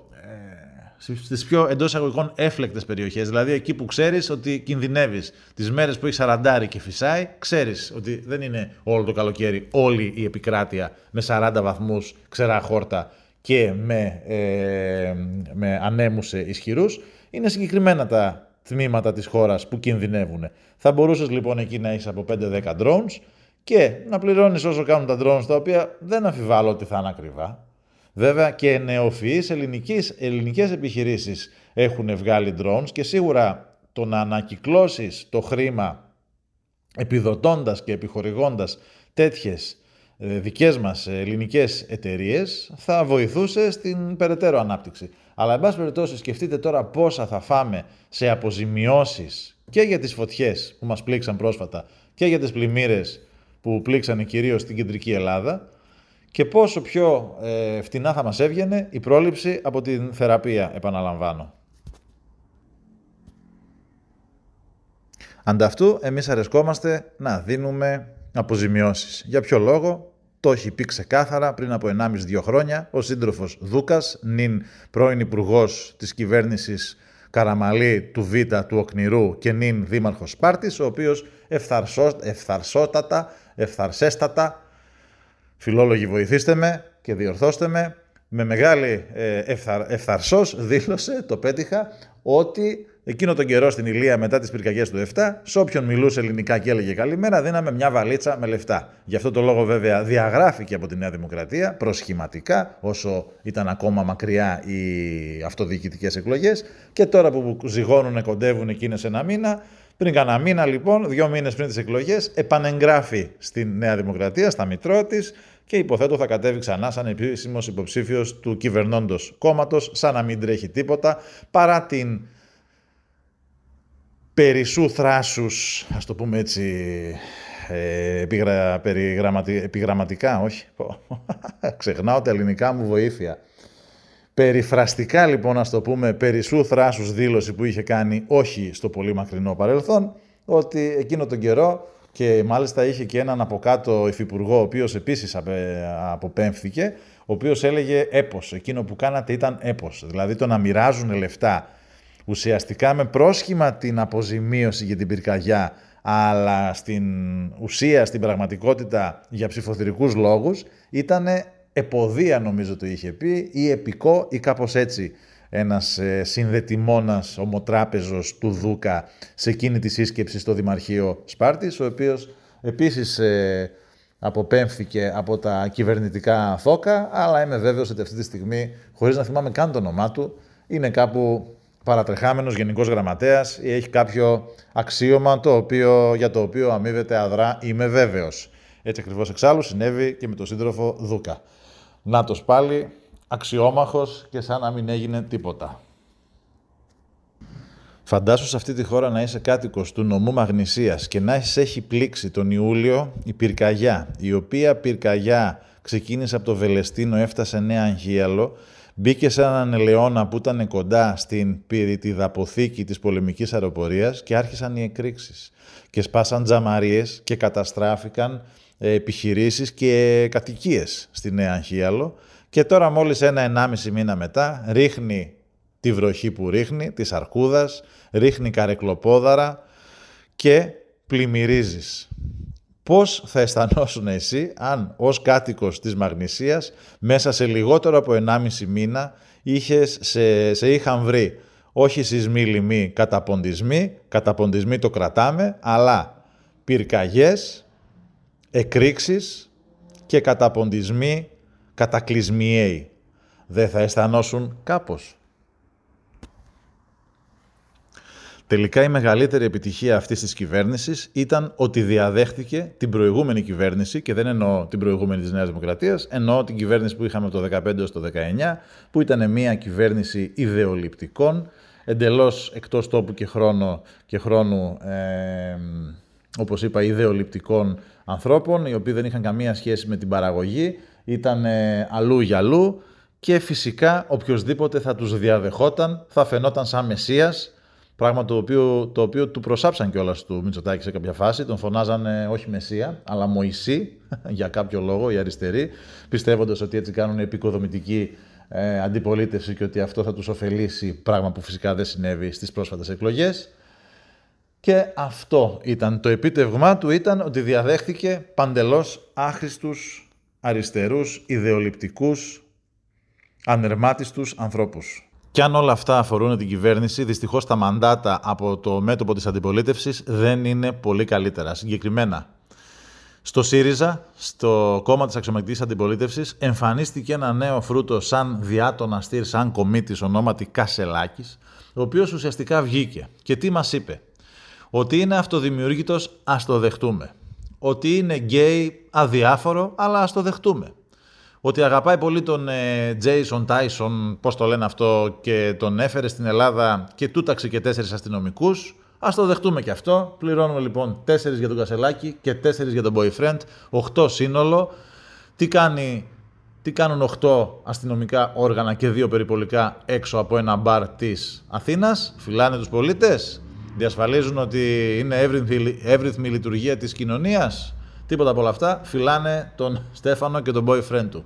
ε, στις πιο εντός εισαγωγικών έφλεκτες περιοχές, δηλαδή εκεί που ξέρεις ότι κινδυνεύεις. Τις μέρες που έχεις σαραντάρι και φυσάει, ξέρεις ότι δεν είναι όλο το καλοκαίρι όλη η επικράτεια με 40 βαθμούς ξερά χόρτα και με, ε, με ανέμους ισχυρούς. Είναι συγκεκριμένα τα τμήματα της χώρας που κινδυνεύουν. Θα μπορούσες λοιπόν εκεί να έχεις από 5-10 drones, και να πληρώνεις όσο κάνουν τα drones, τα οποία δεν αμφιβάλλω ότι θα είναι ακριβά. Βέβαια και νεοφυείς ελληνικές, ελληνικές επιχειρήσεις έχουν βγάλει drones και σίγουρα το να ανακυκλώσεις το χρήμα επιδοτώντας και επιχορηγώντας τέτοιες ε, δικές μας ελληνικές εταιρείες θα βοηθούσε στην περαιτέρω ανάπτυξη. Αλλά εν πάση περιπτώσει σκεφτείτε τώρα πόσα θα φάμε σε αποζημιώσεις και για τις φωτιές που μας πλήξαν πρόσφατα και για τις πλημμύρες που πλήξανε κυρίως στην κεντρική Ελλάδα και πόσο πιο ε, φτηνά θα μας έβγαινε η πρόληψη από την θεραπεία, επαναλαμβάνω. Ανταυτού, εμείς αρεσκόμαστε να δίνουμε αποζημιώσεις. Για ποιο λόγο, το έχει πει ξεκάθαρα πριν από 1,5-2 χρόνια ο σύντροφος Δούκας, νυν πρώην υπουργός της κυβέρνησης Καραμαλή του Β του Οκνηρού και νυν δήμαρχος Σπάρτης, ο οποίος ευθαρσότατα ευθαρσέστατα. Φιλόλογοι βοηθήστε με και διορθώστε με. Με μεγάλη ε, ευθαρ, ευθαρσός δήλωσε, το πέτυχα, ότι εκείνο τον καιρό στην Ηλία μετά τις πυρκαγιές του 7, σε όποιον μιλούσε ελληνικά και έλεγε καλημέρα, δίναμε μια βαλίτσα με λεφτά. Γι' αυτό το λόγο βέβαια διαγράφηκε από τη Νέα Δημοκρατία προσχηματικά, όσο ήταν ακόμα μακριά οι αυτοδιοικητικές εκλογές και τώρα που ζυγώνουν, κοντεύουν εκείνες ένα μήνα, πριν κάνα μήνα λοιπόν, δύο μήνες πριν τις εκλογές, επανεγγράφει στη Νέα Δημοκρατία, στα μητρό της και υποθέτω θα κατέβει ξανά σαν επίσημος υποψήφιος του κυβερνώντος κόμματος, σαν να μην τρέχει τίποτα, παρά την περισσού θράσους, ας το πούμε έτσι, ε, επιγρα, επιγραμματικά, όχι, ξεχνάω τα ελληνικά μου βοήθεια. Περιφραστικά λοιπόν, να το πούμε, περισσού θράσους δήλωση που είχε κάνει όχι στο πολύ μακρινό παρελθόν, ότι εκείνο τον καιρό και μάλιστα είχε και έναν από κάτω υφυπουργό, ο οποίος επίσης αποπέμφθηκε, ο οποίος έλεγε έπος, εκείνο που κάνατε ήταν έπος, δηλαδή το να μοιράζουν λεφτά ουσιαστικά με πρόσχημα την αποζημίωση για την πυρκαγιά, αλλά στην ουσία, στην πραγματικότητα για ψηφοθυρικούς λόγους, ήταν εποδία νομίζω το είχε πει ή επικό ή κάπως έτσι ένας ε, συνδετημόνας ομοτράπεζος του Δούκα σε εκείνη τη σύσκεψη στο Δημαρχείο Σπάρτης, ο οποίος επίσης ε, αποπέμφθηκε από τα κυβερνητικά θόκα, αλλά είμαι βέβαιος ότι αυτή τη στιγμή, χωρίς να θυμάμαι καν το όνομά του, είναι κάπου παρατρεχάμενος γενικός γραμματέας ή έχει κάποιο αξίωμα το οποίο, για το οποίο αμείβεται αδρά, είμαι βέβαιος. Έτσι ακριβώς εξάλλου συνέβη και με τον σύντροφο Δούκα. Νάτος πάλι, αξιόμαχος και σαν να μην έγινε τίποτα. Φαντάσου σε αυτή τη χώρα να είσαι κάτοικος του νομού Μαγνησίας και να έχει πλήξει τον Ιούλιο η πυρκαγιά, η οποία πυρκαγιά ξεκίνησε από το Βελεστίνο, έφτασε Νέα Αγίαλο, μπήκε σε έναν ελαιόνα που ήταν κοντά στην πυρητιδαποθήκη της πολεμικής αεροπορίας και άρχισαν οι εκρήξεις. Και σπάσαν τζαμαρίες και καταστράφηκαν ε, επιχειρήσεις και κατοικίες στη Νέα Αγίαλο. Και τώρα μόλις ένα-ενάμιση μήνα μετά ρίχνει τη βροχή που ρίχνει, της αρκούδας, ρίχνει καρεκλοπόδαρα και πλημμυρίζεις. Πώς θα αισθανόσουν εσύ αν ως κάτοικος της Μαγνησίας μέσα σε λιγότερο από 1,5 μήνα είχες, σε, σε είχαν βρει όχι σεισμοί λοιμοί, καταποντισμοί, καταποντισμοί το κρατάμε, αλλά πυρκαγιές, εκρήξεις και καταποντισμοί κατακλυσμιαίοι. Δεν θα αισθανόσουν κάπως. Τελικά η μεγαλύτερη επιτυχία αυτής της κυβέρνησης ήταν ότι διαδέχτηκε την προηγούμενη κυβέρνηση και δεν εννοώ την προηγούμενη της Νέας Δημοκρατίας, εννοώ την κυβέρνηση που είχαμε το 2015 έως το 2019, που ήταν μια κυβέρνηση ιδεολειπτικών, εντελώς εκτός τόπου και, χρόνο, και χρόνου, ε, όπως είπα, ιδεολειπτικών ανθρώπων, οι οποίοι δεν είχαν καμία σχέση με την παραγωγή, ήταν ε, αλλού για αλλού και φυσικά οποιοδήποτε θα τους διαδεχόταν θα φαινόταν σαν μεσίας Πράγμα το οποίο, το οποίο του προσάψαν κιόλας του Μητσοτάκη σε κάποια φάση. Τον φωνάζανε όχι Μεσία, αλλά Μωυσή, για κάποιο λόγο, οι αριστεροί, πιστεύοντας ότι έτσι κάνουν επικοδομητική ε, αντιπολίτευση και ότι αυτό θα τους ωφελήσει, πράγμα που φυσικά δεν συνέβη στις πρόσφατες εκλογές. Και αυτό ήταν το επίτευγμά του, ήταν ότι διαδέχθηκε παντελώς άχρηστους, αριστερούς, ιδεολειπτικούς, ανερμάτιστους ανθρώπους. Και αν όλα αυτά αφορούν την κυβέρνηση, δυστυχώς τα μαντάτα από το μέτωπο της αντιπολίτευσης δεν είναι πολύ καλύτερα. Συγκεκριμένα, στο ΣΥΡΙΖΑ, στο κόμμα της αξιωματικής αντιπολίτευσης, εμφανίστηκε ένα νέο φρούτο σαν διάτονα στήρ, σαν κομίτης ονόματι Κασελάκης, ο οποίος ουσιαστικά βγήκε. Και τι μας είπε, Ότι είναι αυτοδημιούργητος, ας το δεχτούμε. Ότι είναι γκέι, αδιάφορο, αλλά ας το δεχτούμε ότι αγαπάει πολύ τον ε, Jason Tyson, πώς το λένε αυτό, και τον έφερε στην Ελλάδα και τούταξε και τέσσερις αστυνομικούς. Ας το δεχτούμε και αυτό. Πληρώνουμε λοιπόν τέσσερις για τον Κασελάκη και τέσσερις για τον boyfriend, οχτώ σύνολο. Τι, κάνει, τι κάνουν 8 αστυνομικά όργανα και δύο περιπολικά έξω από ένα μπαρ της Αθήνας; Φυλάνε τους πολίτες; Διασφαλίζουν ότι είναι εύρυθμη, εύρυθμη λειτουργία της κοινωνίας. Τίποτα από όλα αυτά. Φυλάνε τον Στέφανο και τον boyfriend του.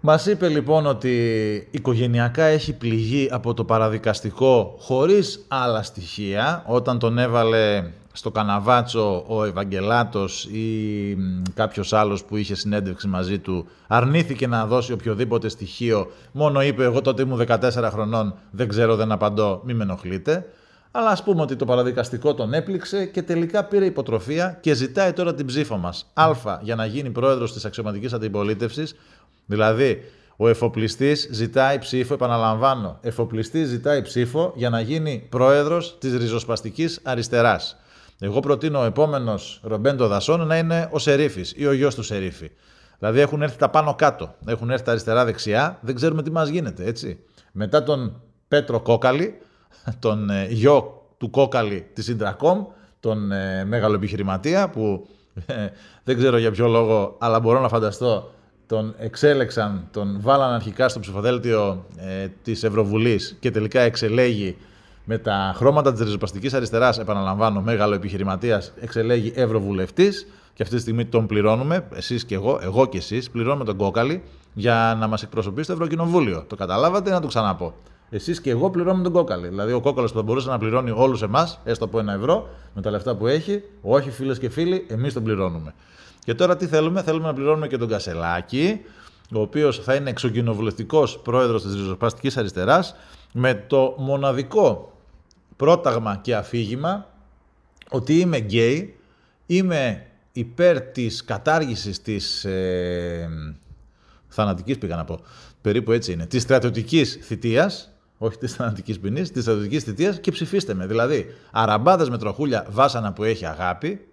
Μας είπε λοιπόν ότι οικογενειακά έχει πληγεί από το παραδικαστικό χωρίς άλλα στοιχεία όταν τον έβαλε στο καναβάτσο ο Ευαγγελάτος ή κάποιος άλλος που είχε συνέντευξη μαζί του αρνήθηκε να δώσει οποιοδήποτε στοιχείο μόνο είπε εγώ τότε ήμουν 14 χρονών δεν ξέρω δεν απαντώ μη με ενοχλείτε αλλά ας πούμε ότι το παραδικαστικό τον έπληξε και τελικά πήρε υποτροφία και ζητάει τώρα την ψήφο μας. Α, για να γίνει πρόεδρος της αξιωματικής αντιπολίτευσης, Δηλαδή, ο εφοπλιστής ζητάει ψήφο, επαναλαμβάνω, εφοπλιστής ζητάει ψήφο για να γίνει πρόεδρος της ριζοσπαστικής αριστεράς. Εγώ προτείνω ο επόμενος Ρομπέντο Δασόν να είναι ο Σερίφης ή ο γιος του Σερίφη. Δηλαδή έχουν έρθει τα πάνω κάτω, έχουν έρθει τα αριστερά-δεξιά, δεν ξέρουμε τι μας γίνεται, έτσι. Μετά τον Πέτρο Κόκαλη, τον ε, γιο του Κόκαλη της Ιντρακόμ, τον ε, μεγάλο επιχειρηματία που ε, δεν ξέρω για ποιο λόγο, αλλά μπορώ να φανταστώ τον εξέλεξαν, τον βάλαν αρχικά στο ψηφοδέλτιο ε, της Ευρωβουλής και τελικά εξελέγει με τα χρώματα της ριζοπαστικής αριστεράς, επαναλαμβάνω, μεγάλο επιχειρηματίας, εξελέγει Ευρωβουλευτής και αυτή τη στιγμή τον πληρώνουμε, εσείς και εγώ, εγώ και εσείς, πληρώνουμε τον Κόκαλη για να μας εκπροσωπήσει στο Ευρωκοινοβούλιο. Το καταλάβατε, να το ξαναπώ; Εσείς και εγώ πληρώνουμε τον κόκαλη. Δηλαδή, ο κόκαλος που θα μπορούσε να πληρώνει όλους εμάς, έστω από ένα ευρώ, με τα λεφτά που έχει, όχι φίλες και φίλοι, εμείς τον πληρώνουμε. Και τώρα τι θέλουμε, θέλουμε να πληρώνουμε και τον Κασελάκη, ο οποίος θα είναι εξοκοινοβουλευτικός πρόεδρος της ριζοσπαστικής αριστεράς, με το μοναδικό πρόταγμα και αφήγημα ότι είμαι γκέι, είμαι υπέρ της κατάργησης της ε, θανατικής πήγα να πω, περίπου έτσι είναι, της στρατιωτικής θητείας, όχι της θανατικής ποινής, της στρατιωτική θητείας και ψηφίστε με. Δηλαδή, αραμπάδες με τροχούλια, βάσανα που έχει αγάπη,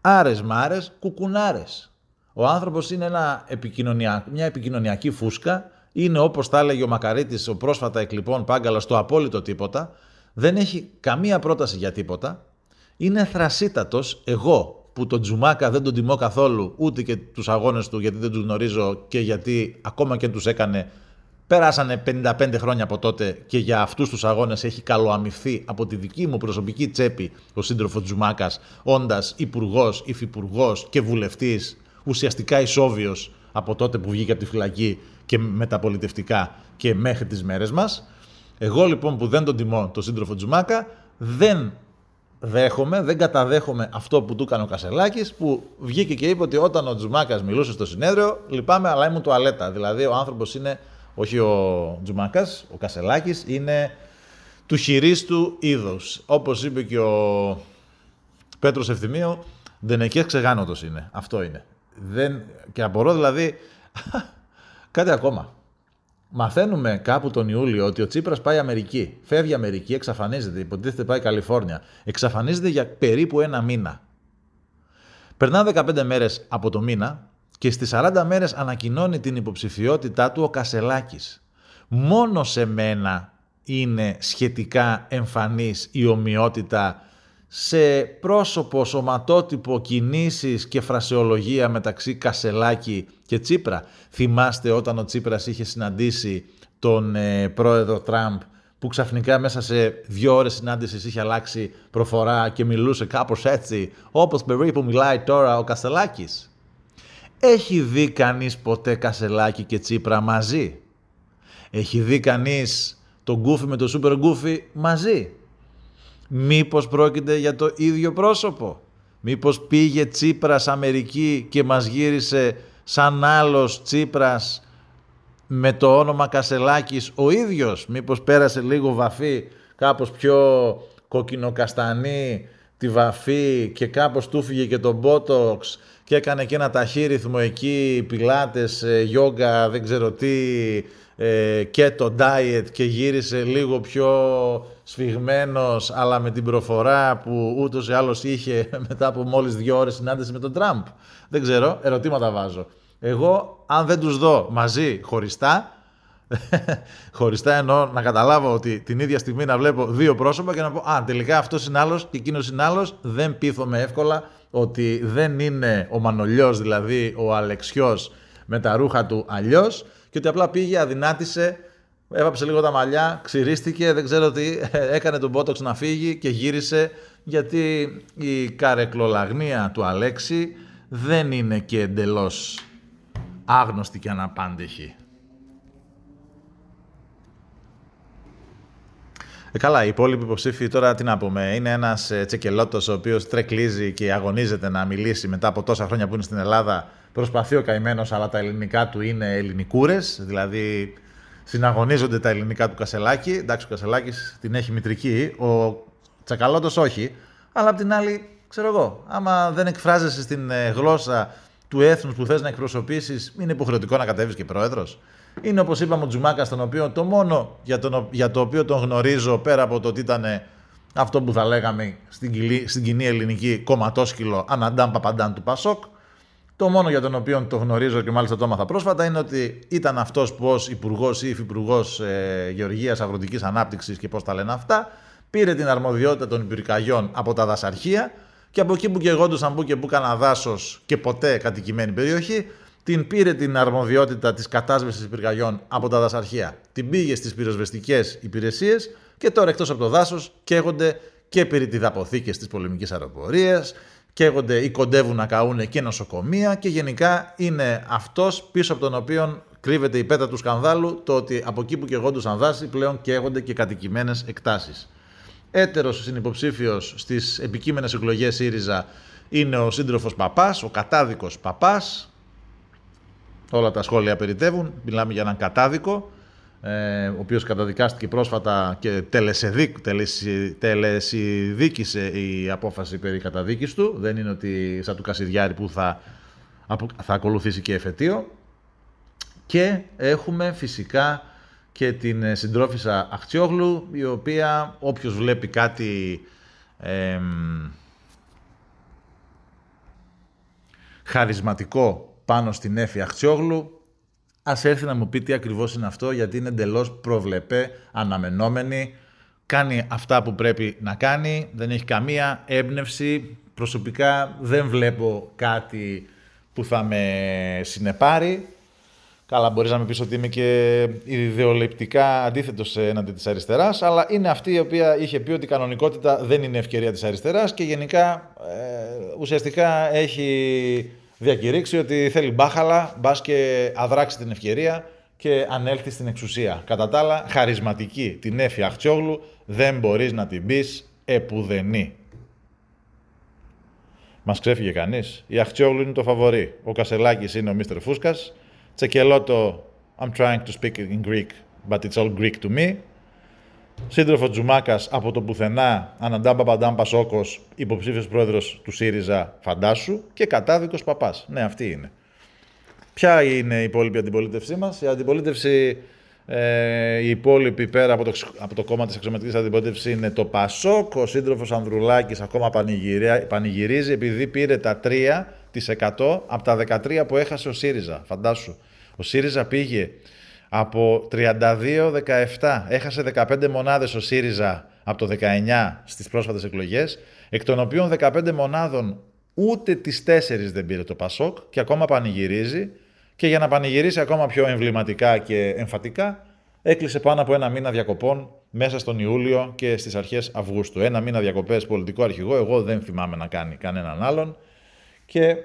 άρες μάρε, κουκουνάρες. Ο άνθρωπος είναι ένα μια επικοινωνιακή φούσκα. Είναι όπως τα έλεγε ο Μακαρίτης, ο πρόσφατα εκλειπών Πάγκαλας, το απόλυτο τίποτα. Δεν έχει καμία πρόταση για τίποτα. Είναι θρασίτατος. Εγώ που τον Τζουμάκα δεν τον τιμώ καθόλου, ούτε και τους αγώνες του γιατί δεν τους γνωρίζω και γιατί ακόμα και τους έκανε Πέρασανε 55 χρόνια από τότε και για αυτούς τους αγώνες έχει καλοαμυφθεί από τη δική μου προσωπική τσέπη ο σύντροφος Τζουμάκας, όντας υπουργός, υφυπουργός και βουλευτής, ουσιαστικά ισόβιος από τότε που βγήκε από τη φυλακή και μεταπολιτευτικά και μέχρι τις μέρες μας. Εγώ λοιπόν που δεν τον τιμώ τον σύντροφο Τζουμάκα, δεν δέχομαι, δεν καταδέχομαι αυτό που του έκανε ο Κασελάκης, που βγήκε και είπε ότι όταν ο Τζουμάκας μιλούσε στο συνέδριο, λυπάμαι, αλλά ήμουν τουαλέτα. Δηλαδή ο άνθρωπος είναι όχι ο Τζουμάκα, ο Κασελάκης, είναι του χειρίστου είδο. Όπως είπε και ο Πέτρος Ευθυμίου, δεν εκεί ξεγάνωτος είναι. Αυτό είναι. Δεν... Και απορώ δηλαδή. κάτι ακόμα. Μαθαίνουμε κάπου τον Ιούλιο ότι ο Τσίπρας πάει Αμερική. Φεύγει Αμερική, εξαφανίζεται. Υποτίθεται πάει Καλιφόρνια. Εξαφανίζεται για περίπου ένα μήνα. Περνάνε 15 μέρες από το μήνα και στις 40 μέρες ανακοινώνει την υποψηφιότητά του ο Κασελάκης. Μόνο σε μένα είναι σχετικά εμφανής η ομοιότητα σε πρόσωπο, σωματότυπο, κινήσεις και φρασεολογία μεταξύ Κασελάκη και Τσίπρα. Θυμάστε όταν ο Τσίπρας είχε συναντήσει τον ε, πρόεδρο Τραμπ που ξαφνικά μέσα σε δύο ώρες συνάντησης είχε αλλάξει προφορά και μιλούσε κάπως έτσι, όπως περίπου μιλάει τώρα ο Κασελάκης. Έχει δει κανείς ποτέ Κασελάκη και Τσίπρα μαζί; Έχει δει κανείς τον Γκούφι με τον Σούπερ Γκούφι μαζί; Μήπως πρόκειται για το ίδιο πρόσωπο; Μήπως πήγε Τσίπρας Αμερική και μας γύρισε σαν άλλος Τσίπρας με το όνομα Κασελάκης ο ίδιος; Μήπως πέρασε λίγο βαφή, κάπως πιο κοκκινοκαστανή τη βαφή και κάπως του φύγε και το μπότοξ και έκανε και ένα ταχύρυθμο εκεί, πιλάτες, γιόγκα, δεν ξέρω τι, ε, και το diet και γύρισε λίγο πιο σφιγμένος αλλά με την προφορά που ούτως ή άλλως είχε μετά από μόλις δύο ώρες συνάντηση με τον Τραμπ. Δεν ξέρω, ερωτήματα βάζω. Εγώ αν δεν τους δω μαζί χωριστά, χωριστά εννοώ να καταλάβω ότι την ίδια στιγμή να βλέπω δύο πρόσωπα και να πω «Α, τελικά αυτός είναι άλλος και εκείνος είναι άλλος», δεν πείθομαι εύκολα ότι δεν είναι ο Μανολιός, δηλαδή ο Αλεξιός με τα ρούχα του αλλιώς και ότι απλά πήγε, αδυνάτησε, έβαψε λίγο τα μαλλιά, ξυρίστηκε, δεν ξέρω τι, έκανε τον Μπότοξ να φύγει και γύρισε γιατί η καρεκλολαγνία του Αλέξη δεν είναι και εντελώς άγνωστη και αναπάντεχη. Καλά, οι υπόλοιποι υποψήφοι τώρα τι να πούμε. Είναι ένας ε, τσεκελώτος ο οποίος τρεκλίζει και αγωνίζεται να μιλήσει μετά από τόσα χρόνια που είναι στην Ελλάδα. Προσπαθεί ο καημένος, αλλά τα ελληνικά του είναι ελληνικούρες. Δηλαδή συναγωνίζονται τα ελληνικά του Κασελάκη. Εντάξει, ο Κασελάκης την έχει μητρική. Ο Τσακαλώτος όχι. Αλλά απ' την άλλη, ξέρω εγώ, άμα δεν εκφράζεσαι στην ε, γλώσσα του έθνους που θες να εκπροσωπήσεις, είναι υποχρεωτικό να κατέβεις και πρόεδρος. Είναι όπως είπαμε ο Τζουμάκα, τον οποίο το μόνο για, τον, για το οποίο τον γνωρίζω πέρα από το ότι ήταν αυτό που θα λέγαμε στην, στην κοινή ελληνική κομματόσκυλο αναντάμ παπαντάν του Πασόκ. Το μόνο για τον οποίο το γνωρίζω και μάλιστα το έμαθα πρόσφατα είναι ότι ήταν αυτός που ως υπουργός ή υφυπουργός ε, Γεωργίας Αγροτικής Ανάπτυξης και πώς τα λένε αυτά, πήρε την αρμοδιότητα των υπηρικαγιών από τα δασαρχεία και από εκεί που και εγώ που και που κάνα δάσος και ποτέ κατοικημένη περιοχή, την πήρε την αρμοδιότητα της κατάσβεσης πυρκαγιών από τα δασαρχεία. Την πήγε στις πυροσβεστικές υπηρεσίες και τώρα εκτός από το δάσος καίγονται και πυρητιδαποθήκε τη πολεμικής αεροπορίας, καίγονται ή κοντεύουν να καούν και νοσοκομεία και γενικά είναι αυτός πίσω από τον οποίο κρύβεται η πέτα του σκανδάλου το ότι από εκεί που καιγόντουσαν δάση πλέον καίγονται και κατοικημένες εκτάσεις. Έτερος συνυποψήφιος στις επικείμενες εκλογές ΣΥΡΙΖΑ είναι ο σύντροφος Παπάς, ο κατάδικος Παπάς, Όλα τα σχόλια περιτεύουν. Μιλάμε για έναν κατάδικο, ε, ο οποίος καταδικάστηκε πρόσφατα και τελεσυδίκησε η απόφαση περί καταδίκης του. Δεν είναι ότι σαν του Κασιδιάρη που θα, θα ακολουθήσει και εφετείο. Και έχουμε φυσικά και την ε, συντρόφισσα Αχτσιόγλου, η οποία όποιος βλέπει κάτι χαρισματικό πάνω στην Έφη Αχτσιόγλου, ας έρθει να μου πει τι ακριβώς είναι αυτό, γιατί είναι εντελώς προβλεπέ, αναμενόμενη, κάνει αυτά που πρέπει να κάνει, δεν έχει καμία έμπνευση. Προσωπικά δεν βλέπω κάτι που θα με συνεπάρει. Καλά, μπορείς να με πεις ότι είμαι και ιδεολειπτικά αντίθετος έναντι της αριστεράς, αλλά είναι αυτή η οποία είχε πει ότι η κανονικότητα δεν είναι ευκαιρία της αριστεράς και γενικά ε, ουσιαστικά έχει διακηρύξει ότι θέλει μπάχαλα, μπας και αδράξει την ευκαιρία και ανέλθει στην εξουσία. Κατά τα άλλα, χαρισματική την Έφη Αχτσιόγλου δεν μπορείς να την πεις επουδενή. Μας ξέφυγε κανείς. Η Αχτσιόγλου είναι το φαβορή. Ο Κασελάκης είναι ο Μίστερ Φούσκας. Τσεκελώτο, I'm trying to speak in Greek, but it's all Greek to me. Σύντροφο Τζουμάκας από το πουθενά, Αναντάμ Παπαντάμ Πασόκο, υποψήφιος πρόεδρος του ΣΥΡΙΖΑ, φαντάσου, και κατάδικος παπάς. Ναι, αυτή είναι. Ποια είναι η υπόλοιπη αντιπολίτευσή μας, Η αντιπολίτευση, ε, η υπόλοιπη πέρα από το, από το κόμμα της αξιωματική αντιπολίτευσης είναι το Πασόκ. Ο σύντροφος Ανδρουλάκης ακόμα πανηγυρίζει επειδή πήρε τα 3% από τα 13 που έχασε ο ΣΥΡΙΖΑ. Φαντάσου. Ο ΣΥΡΙΖΑ πήγε από 32-17. Έχασε 15 μονάδες ο ΣΥΡΙΖΑ από το 19 στις πρόσφατες εκλογές, εκ των οποίων 15 μονάδων ούτε τις 4 δεν πήρε το ΠΑΣΟΚ και ακόμα πανηγυρίζει και για να πανηγυρίσει ακόμα πιο εμβληματικά και εμφατικά έκλεισε πάνω από ένα μήνα διακοπών μέσα στον Ιούλιο και στις αρχές Αυγούστου. Ένα μήνα διακοπές πολιτικό αρχηγό, εγώ δεν θυμάμαι να κάνει κανέναν άλλον και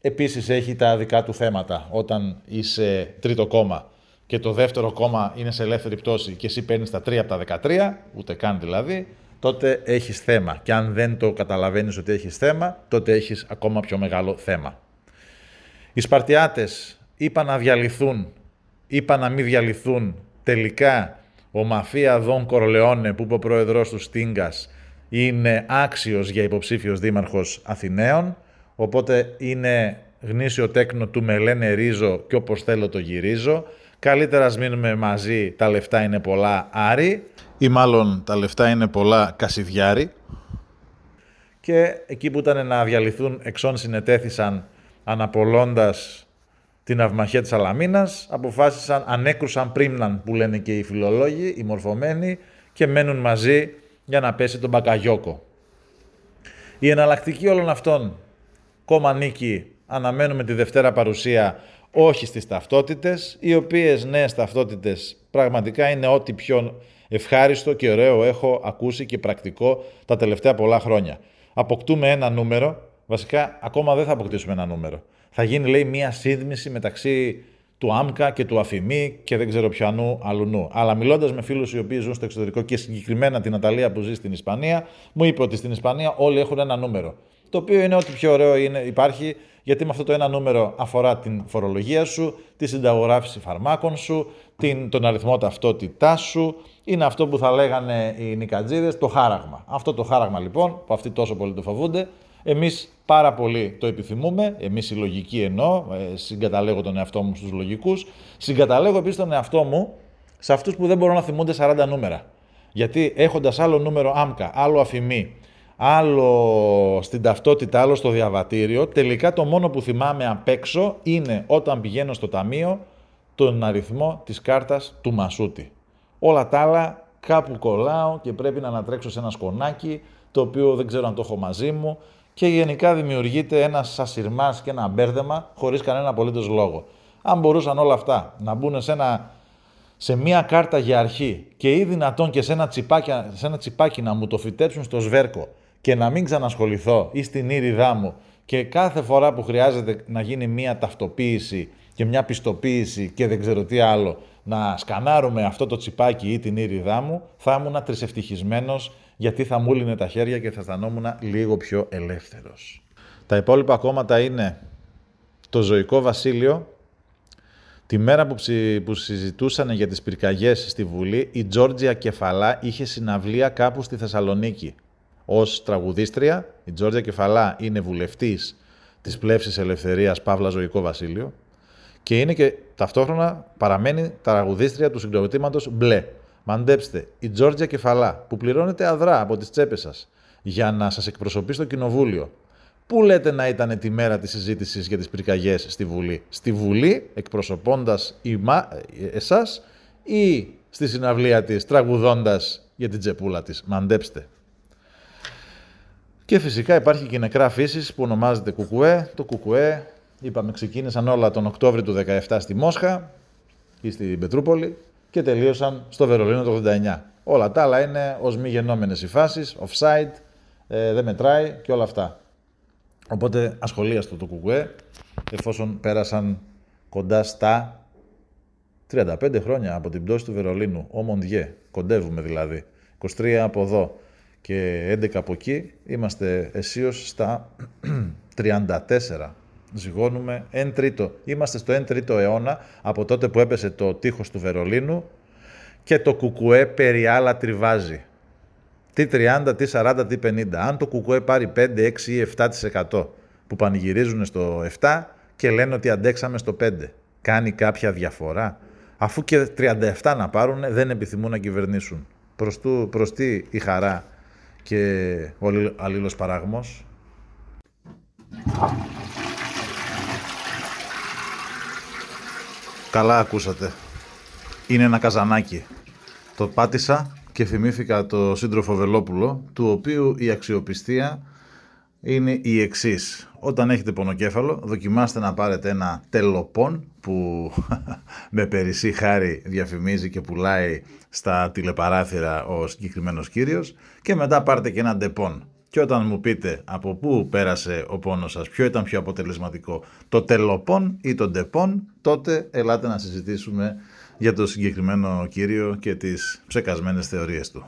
επίσης έχει τα δικά του θέματα όταν είσαι τρίτο κόμμα και το δεύτερο κόμμα είναι σε ελεύθερη πτώση και εσύ παίρνεις τα 3 από τα 13, ούτε καν δηλαδή, τότε έχεις θέμα. Και αν δεν το καταλαβαίνεις ότι έχεις θέμα, τότε έχεις ακόμα πιο μεγάλο θέμα. Οι Σπαρτιάτες είπαν να διαλυθούν, είπαν να μην διαλυθούν. Τελικά ο Μαφία Δον Κορολεόνε, που είπε ο πρόεδρος του Στίγκας, είναι άξιος για υποψήφιος δήμαρχος Αθηναίων, οπότε είναι γνήσιο τέκνο του με λένε ρίζο και όπως θέλω το γυρίζω. Καλύτερα ας μείνουμε μαζί, τα λεφτά είναι πολλά άρι. Ή μάλλον τα λεφτά είναι πολλά κασιδιάρι. Και εκεί που ήταν να διαλυθούν εξών συνετέθησαν αναπολώντας την αυμαχία της Αλαμίνας, αποφάσισαν, ανέκρουσαν πρίμναν που λένε και οι φιλολόγοι, οι μορφωμένοι και μένουν μαζί για να πέσει τον Μπακαγιόκο. Η εναλλακτική όλων αυτών κόμμα νίκη αναμένουμε τη Δευτέρα παρουσία όχι στις ταυτότητες, οι οποίες νέες ταυτότητες πραγματικά είναι ό,τι πιο ευχάριστο και ωραίο έχω ακούσει και πρακτικό τα τελευταία πολλά χρόνια. Αποκτούμε ένα νούμερο, βασικά ακόμα δεν θα αποκτήσουμε ένα νούμερο. Θα γίνει λέει μία σύνδμηση μεταξύ του ΆΜΚΑ και του Αφημί και δεν ξέρω ποιανού αλουνού. Αλλά μιλώντας με φίλους οι οποίοι ζουν στο εξωτερικό και συγκεκριμένα την Αταλία που ζει στην Ισπανία, μου είπε ότι στην Ισπανία όλοι έχουν ένα νούμερο. Το οποίο είναι ό,τι πιο ωραίο είναι, υπάρχει γιατί με αυτό το ένα νούμερο αφορά την φορολογία σου, τη συνταγογράφηση φαρμάκων σου, την, τον αριθμό ταυτότητάς σου. Είναι αυτό που θα λέγανε οι νικατζίδε, το χάραγμα. Αυτό το χάραγμα λοιπόν, που αυτοί τόσο πολύ το φοβούνται, εμείς πάρα πολύ το επιθυμούμε. Εμείς οι λογικοί εννοώ, ε, συγκαταλέγω τον εαυτό μου στους λογικούς. Συγκαταλέγω επίσης τον εαυτό μου σε αυτούς που δεν μπορούν να θυμούνται 40 νούμερα. Γιατί έχοντας άλλο νούμερο άμκα, άλλο αφημί, άλλο στην ταυτότητα, άλλο στο διαβατήριο. Τελικά το μόνο που θυμάμαι απ' έξω είναι όταν πηγαίνω στο ταμείο τον αριθμό της κάρτας του Μασούτη. Όλα τα άλλα κάπου κολλάω και πρέπει να ανατρέξω σε ένα σκονάκι, το οποίο δεν ξέρω αν το έχω μαζί μου και γενικά δημιουργείται ένα σασυρμάς και ένα μπέρδεμα χωρίς κανένα απολύτως λόγο. Αν μπορούσαν όλα αυτά να μπουν σε, ένα, σε μία κάρτα για αρχή και ή δυνατόν και σε ένα, τσιπάκι, σε ένα τσιπάκι να μου το φυτέψουν στο σβέρκο και να μην ξανασχοληθώ ή στην ήριδά μου και κάθε φορά που χρειάζεται να γίνει μία ταυτοποίηση και μια πιστοποίηση και δεν ξέρω τι άλλο, να σκανάρουμε αυτό το τσιπάκι ή την ήριδά μου, θα ήμουν τρισευτυχισμένος γιατί θα μου λύνε τα χέρια και θα αισθανόμουν λίγο πιο ελεύθερος. Τα υπόλοιπα κόμματα είναι το Ζωικό Βασίλειο, Τη μέρα που, που συζητούσαν για τις πυρκαγιές στη Βουλή, η Τζόρτζια Κεφαλά είχε συναυλία κάπου στη Θεσσαλονίκη ως τραγουδίστρια. Η Τζόρτζια Κεφαλά είναι βουλευτής της Πλεύσης Ελευθερίας Παύλα Ζωικό Βασίλειο και Και είναι και ταυτόχρονα παραμένει τραγουδίστρια του συγκροτήματος Μπλε. Μαντέψτε, η Τζόρτζια Κεφαλά, που πληρώνεται αδρά από τις τσέπες σας για να σας εκπροσωπεί στο κοινοβούλιο. Πού λέτε να ήταν τη μέρα της συζήτησης για τις πυρκαγιές στη Βουλή; Στη Βουλή, εκπροσωπώντας εσάς ή στη συναυλία της τραγουδώντας για την τσεπούλα της; Μαντέψτε. Και φυσικά υπάρχει και η νεκρά φύσης που ονομάζεται Κουκουέ. Το Κουκουέ, είπαμε, ξεκίνησαν όλα τον Οκτώβριο του 17 στη Μόσχα ή στην Πετρούπολη και τελείωσαν στο Βερολίνο το 89. Όλα τα άλλα είναι ως μη γεννόμενες οι φάσεις, offside, ε, δεν μετράει και όλα αυτά. Οπότε ασχολίαστο το Κουκουέ, εφόσον πέρασαν κοντά στα 35 χρόνια από την πτώση του Βερολίνου, ο Μοντιέ, κοντεύουμε δηλαδή, 23 από εδώ και 11 από εκεί, είμαστε αισίως στα 34. Ζυγώνουμε 1 τρίτο. Είμαστε στο 1 τρίτο αιώνα από τότε που έπεσε το τείχος του Βερολίνου και το κουκουέ περί άλλα τριβάζει. Τι 30, τι 40, τι 50. Αν το κουκουέ πάρει 5, 6 ή 7% που πανηγυρίζουν στο 7 και λένε ότι αντέξαμε στο 5. Κάνει κάποια διαφορά; Αφού και 37 να πάρουν δεν επιθυμούν να κυβερνήσουν. Προς, του, προς τι η χαρά; Και ο αλλήλος παράγμος. Καλά ακούσατε. Είναι ένα καζανάκι. Το πάτησα και θυμήθηκα το σύντροφο Βελόπουλο, του οποίου η αξιοπιστία είναι η εξής. Όταν έχετε πονοκέφαλο, δοκιμάστε να πάρετε ένα τελοπών που με περισσή χάρη διαφημίζει και πουλάει στα τηλεπαράθυρα ο συγκεκριμένος κύριος και μετά πάρτε και ένα Ντεπόν. Και όταν μου πείτε από πού πέρασε ο πόνος σας, ποιο ήταν πιο αποτελεσματικό, το τελοπών ή το Ντεπόν, τότε ελάτε να συζητήσουμε για το συγκεκριμένο κύριο και τις ψεκασμένες θεωρίες του.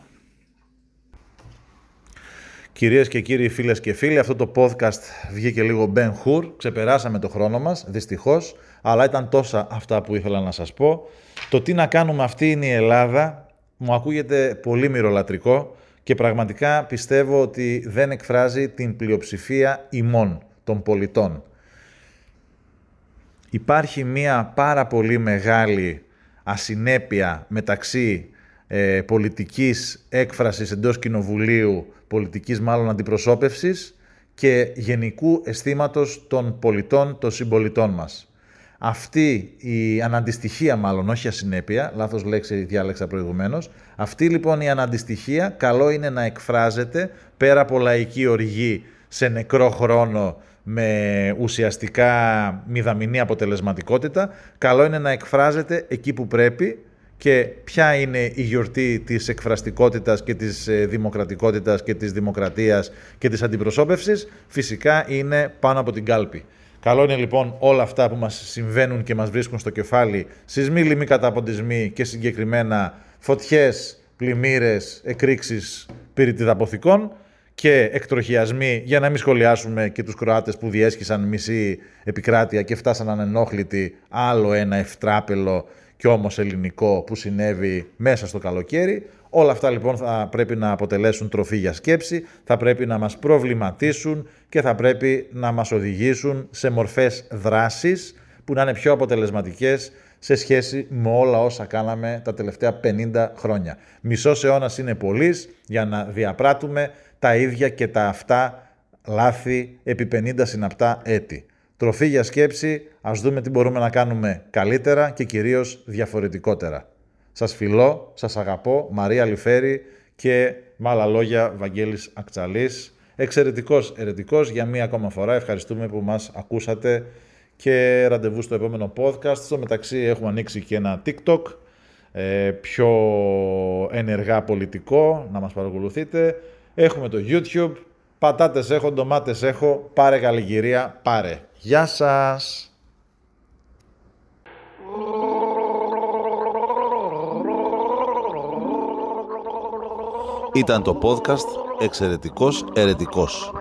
Κυρίες και κύριοι φίλες και φίλοι, αυτό το podcast βγήκε λίγο Ben Hur, ξεπεράσαμε το χρόνο μας, δυστυχώς, αλλά ήταν τόσα αυτά που ήθελα να σας πω. Το τι να κάνουμε αυτή είναι η Ελλάδα, μου ακούγεται πολύ μυρολατρικό και πραγματικά πιστεύω ότι δεν εκφράζει την πλειοψηφία ημών των πολιτών. Υπάρχει μία πάρα πολύ μεγάλη ασυνέπεια μεταξύ ε, πολιτικής έκφρασης εντός κοινοβουλίου, πολιτικής μάλλον αντιπροσώπευσης και γενικού αισθήματος των πολιτών, των συμπολιτών μας. Αυτή η αναντιστοιχία μάλλον, όχι ασυνέπεια, λάθος λέξη διάλεξα προηγουμένως, αυτή λοιπόν η αναντιστοιχία καλό είναι να εκφράζεται πέρα από λαϊκή οργή σε νεκρό χρόνο με ουσιαστικά μηδαμινή αποτελεσματικότητα, καλό είναι να εκφράζεται εκεί που πρέπει και ποια είναι η γιορτή της εκφραστικότητας και της ε, δημοκρατικότητας και της δημοκρατίας και της αντιπροσώπευσης, φυσικά είναι πάνω από την κάλπη. Καλό είναι λοιπόν όλα αυτά που μας συμβαίνουν και μας βρίσκουν στο κεφάλι, σεισμοί, λοιμοί, καταποντισμοί και συγκεκριμένα φωτιές, πλημμύρες, εκρήξεις πυρητιδαποθηκών, και εκτροχιασμοί, για να μην σχολιάσουμε και τους Κροάτες που διέσχισαν μισή επικράτεια και φτάσαν ανενόχλητοι άλλο ένα ευτράπελο και όμως ελληνικό που συνέβη μέσα στο καλοκαίρι. Όλα αυτά λοιπόν θα πρέπει να αποτελέσουν τροφή για σκέψη, θα πρέπει να μας προβληματίσουν και θα πρέπει να μας οδηγήσουν σε μορφές δράσης που να είναι πιο αποτελεσματικές σε σχέση με όλα όσα κάναμε τα τελευταία 50 χρόνια. Μισός αιώνας είναι πολύ για να διαπράττουμε τα ίδια και τα αυτά λάθη επί 50 συναπτά έτη. Τροφή για σκέψη, ας δούμε τι μπορούμε να κάνουμε καλύτερα και κυρίως διαφορετικότερα. Σας φιλώ, σας αγαπώ, Μαρία Λιφέρη και με άλλα λόγια Βαγγέλης Ακτσαλής. Εξαιρετικός ερετικός για μία ακόμα φορά. Ευχαριστούμε που μας ακούσατε και ραντεβού στο επόμενο podcast. Στο μεταξύ έχουμε ανοίξει και ένα TikTok ε, πιο ενεργά πολιτικό, να μας παρακολουθείτε. Έχουμε το YouTube. Πατάτες έχω, ντομάτες έχω. Πάρε καλλιγυρία, πάρε. Γεια σας. Ήταν το podcast «Εξαιρετικός Ερετικός».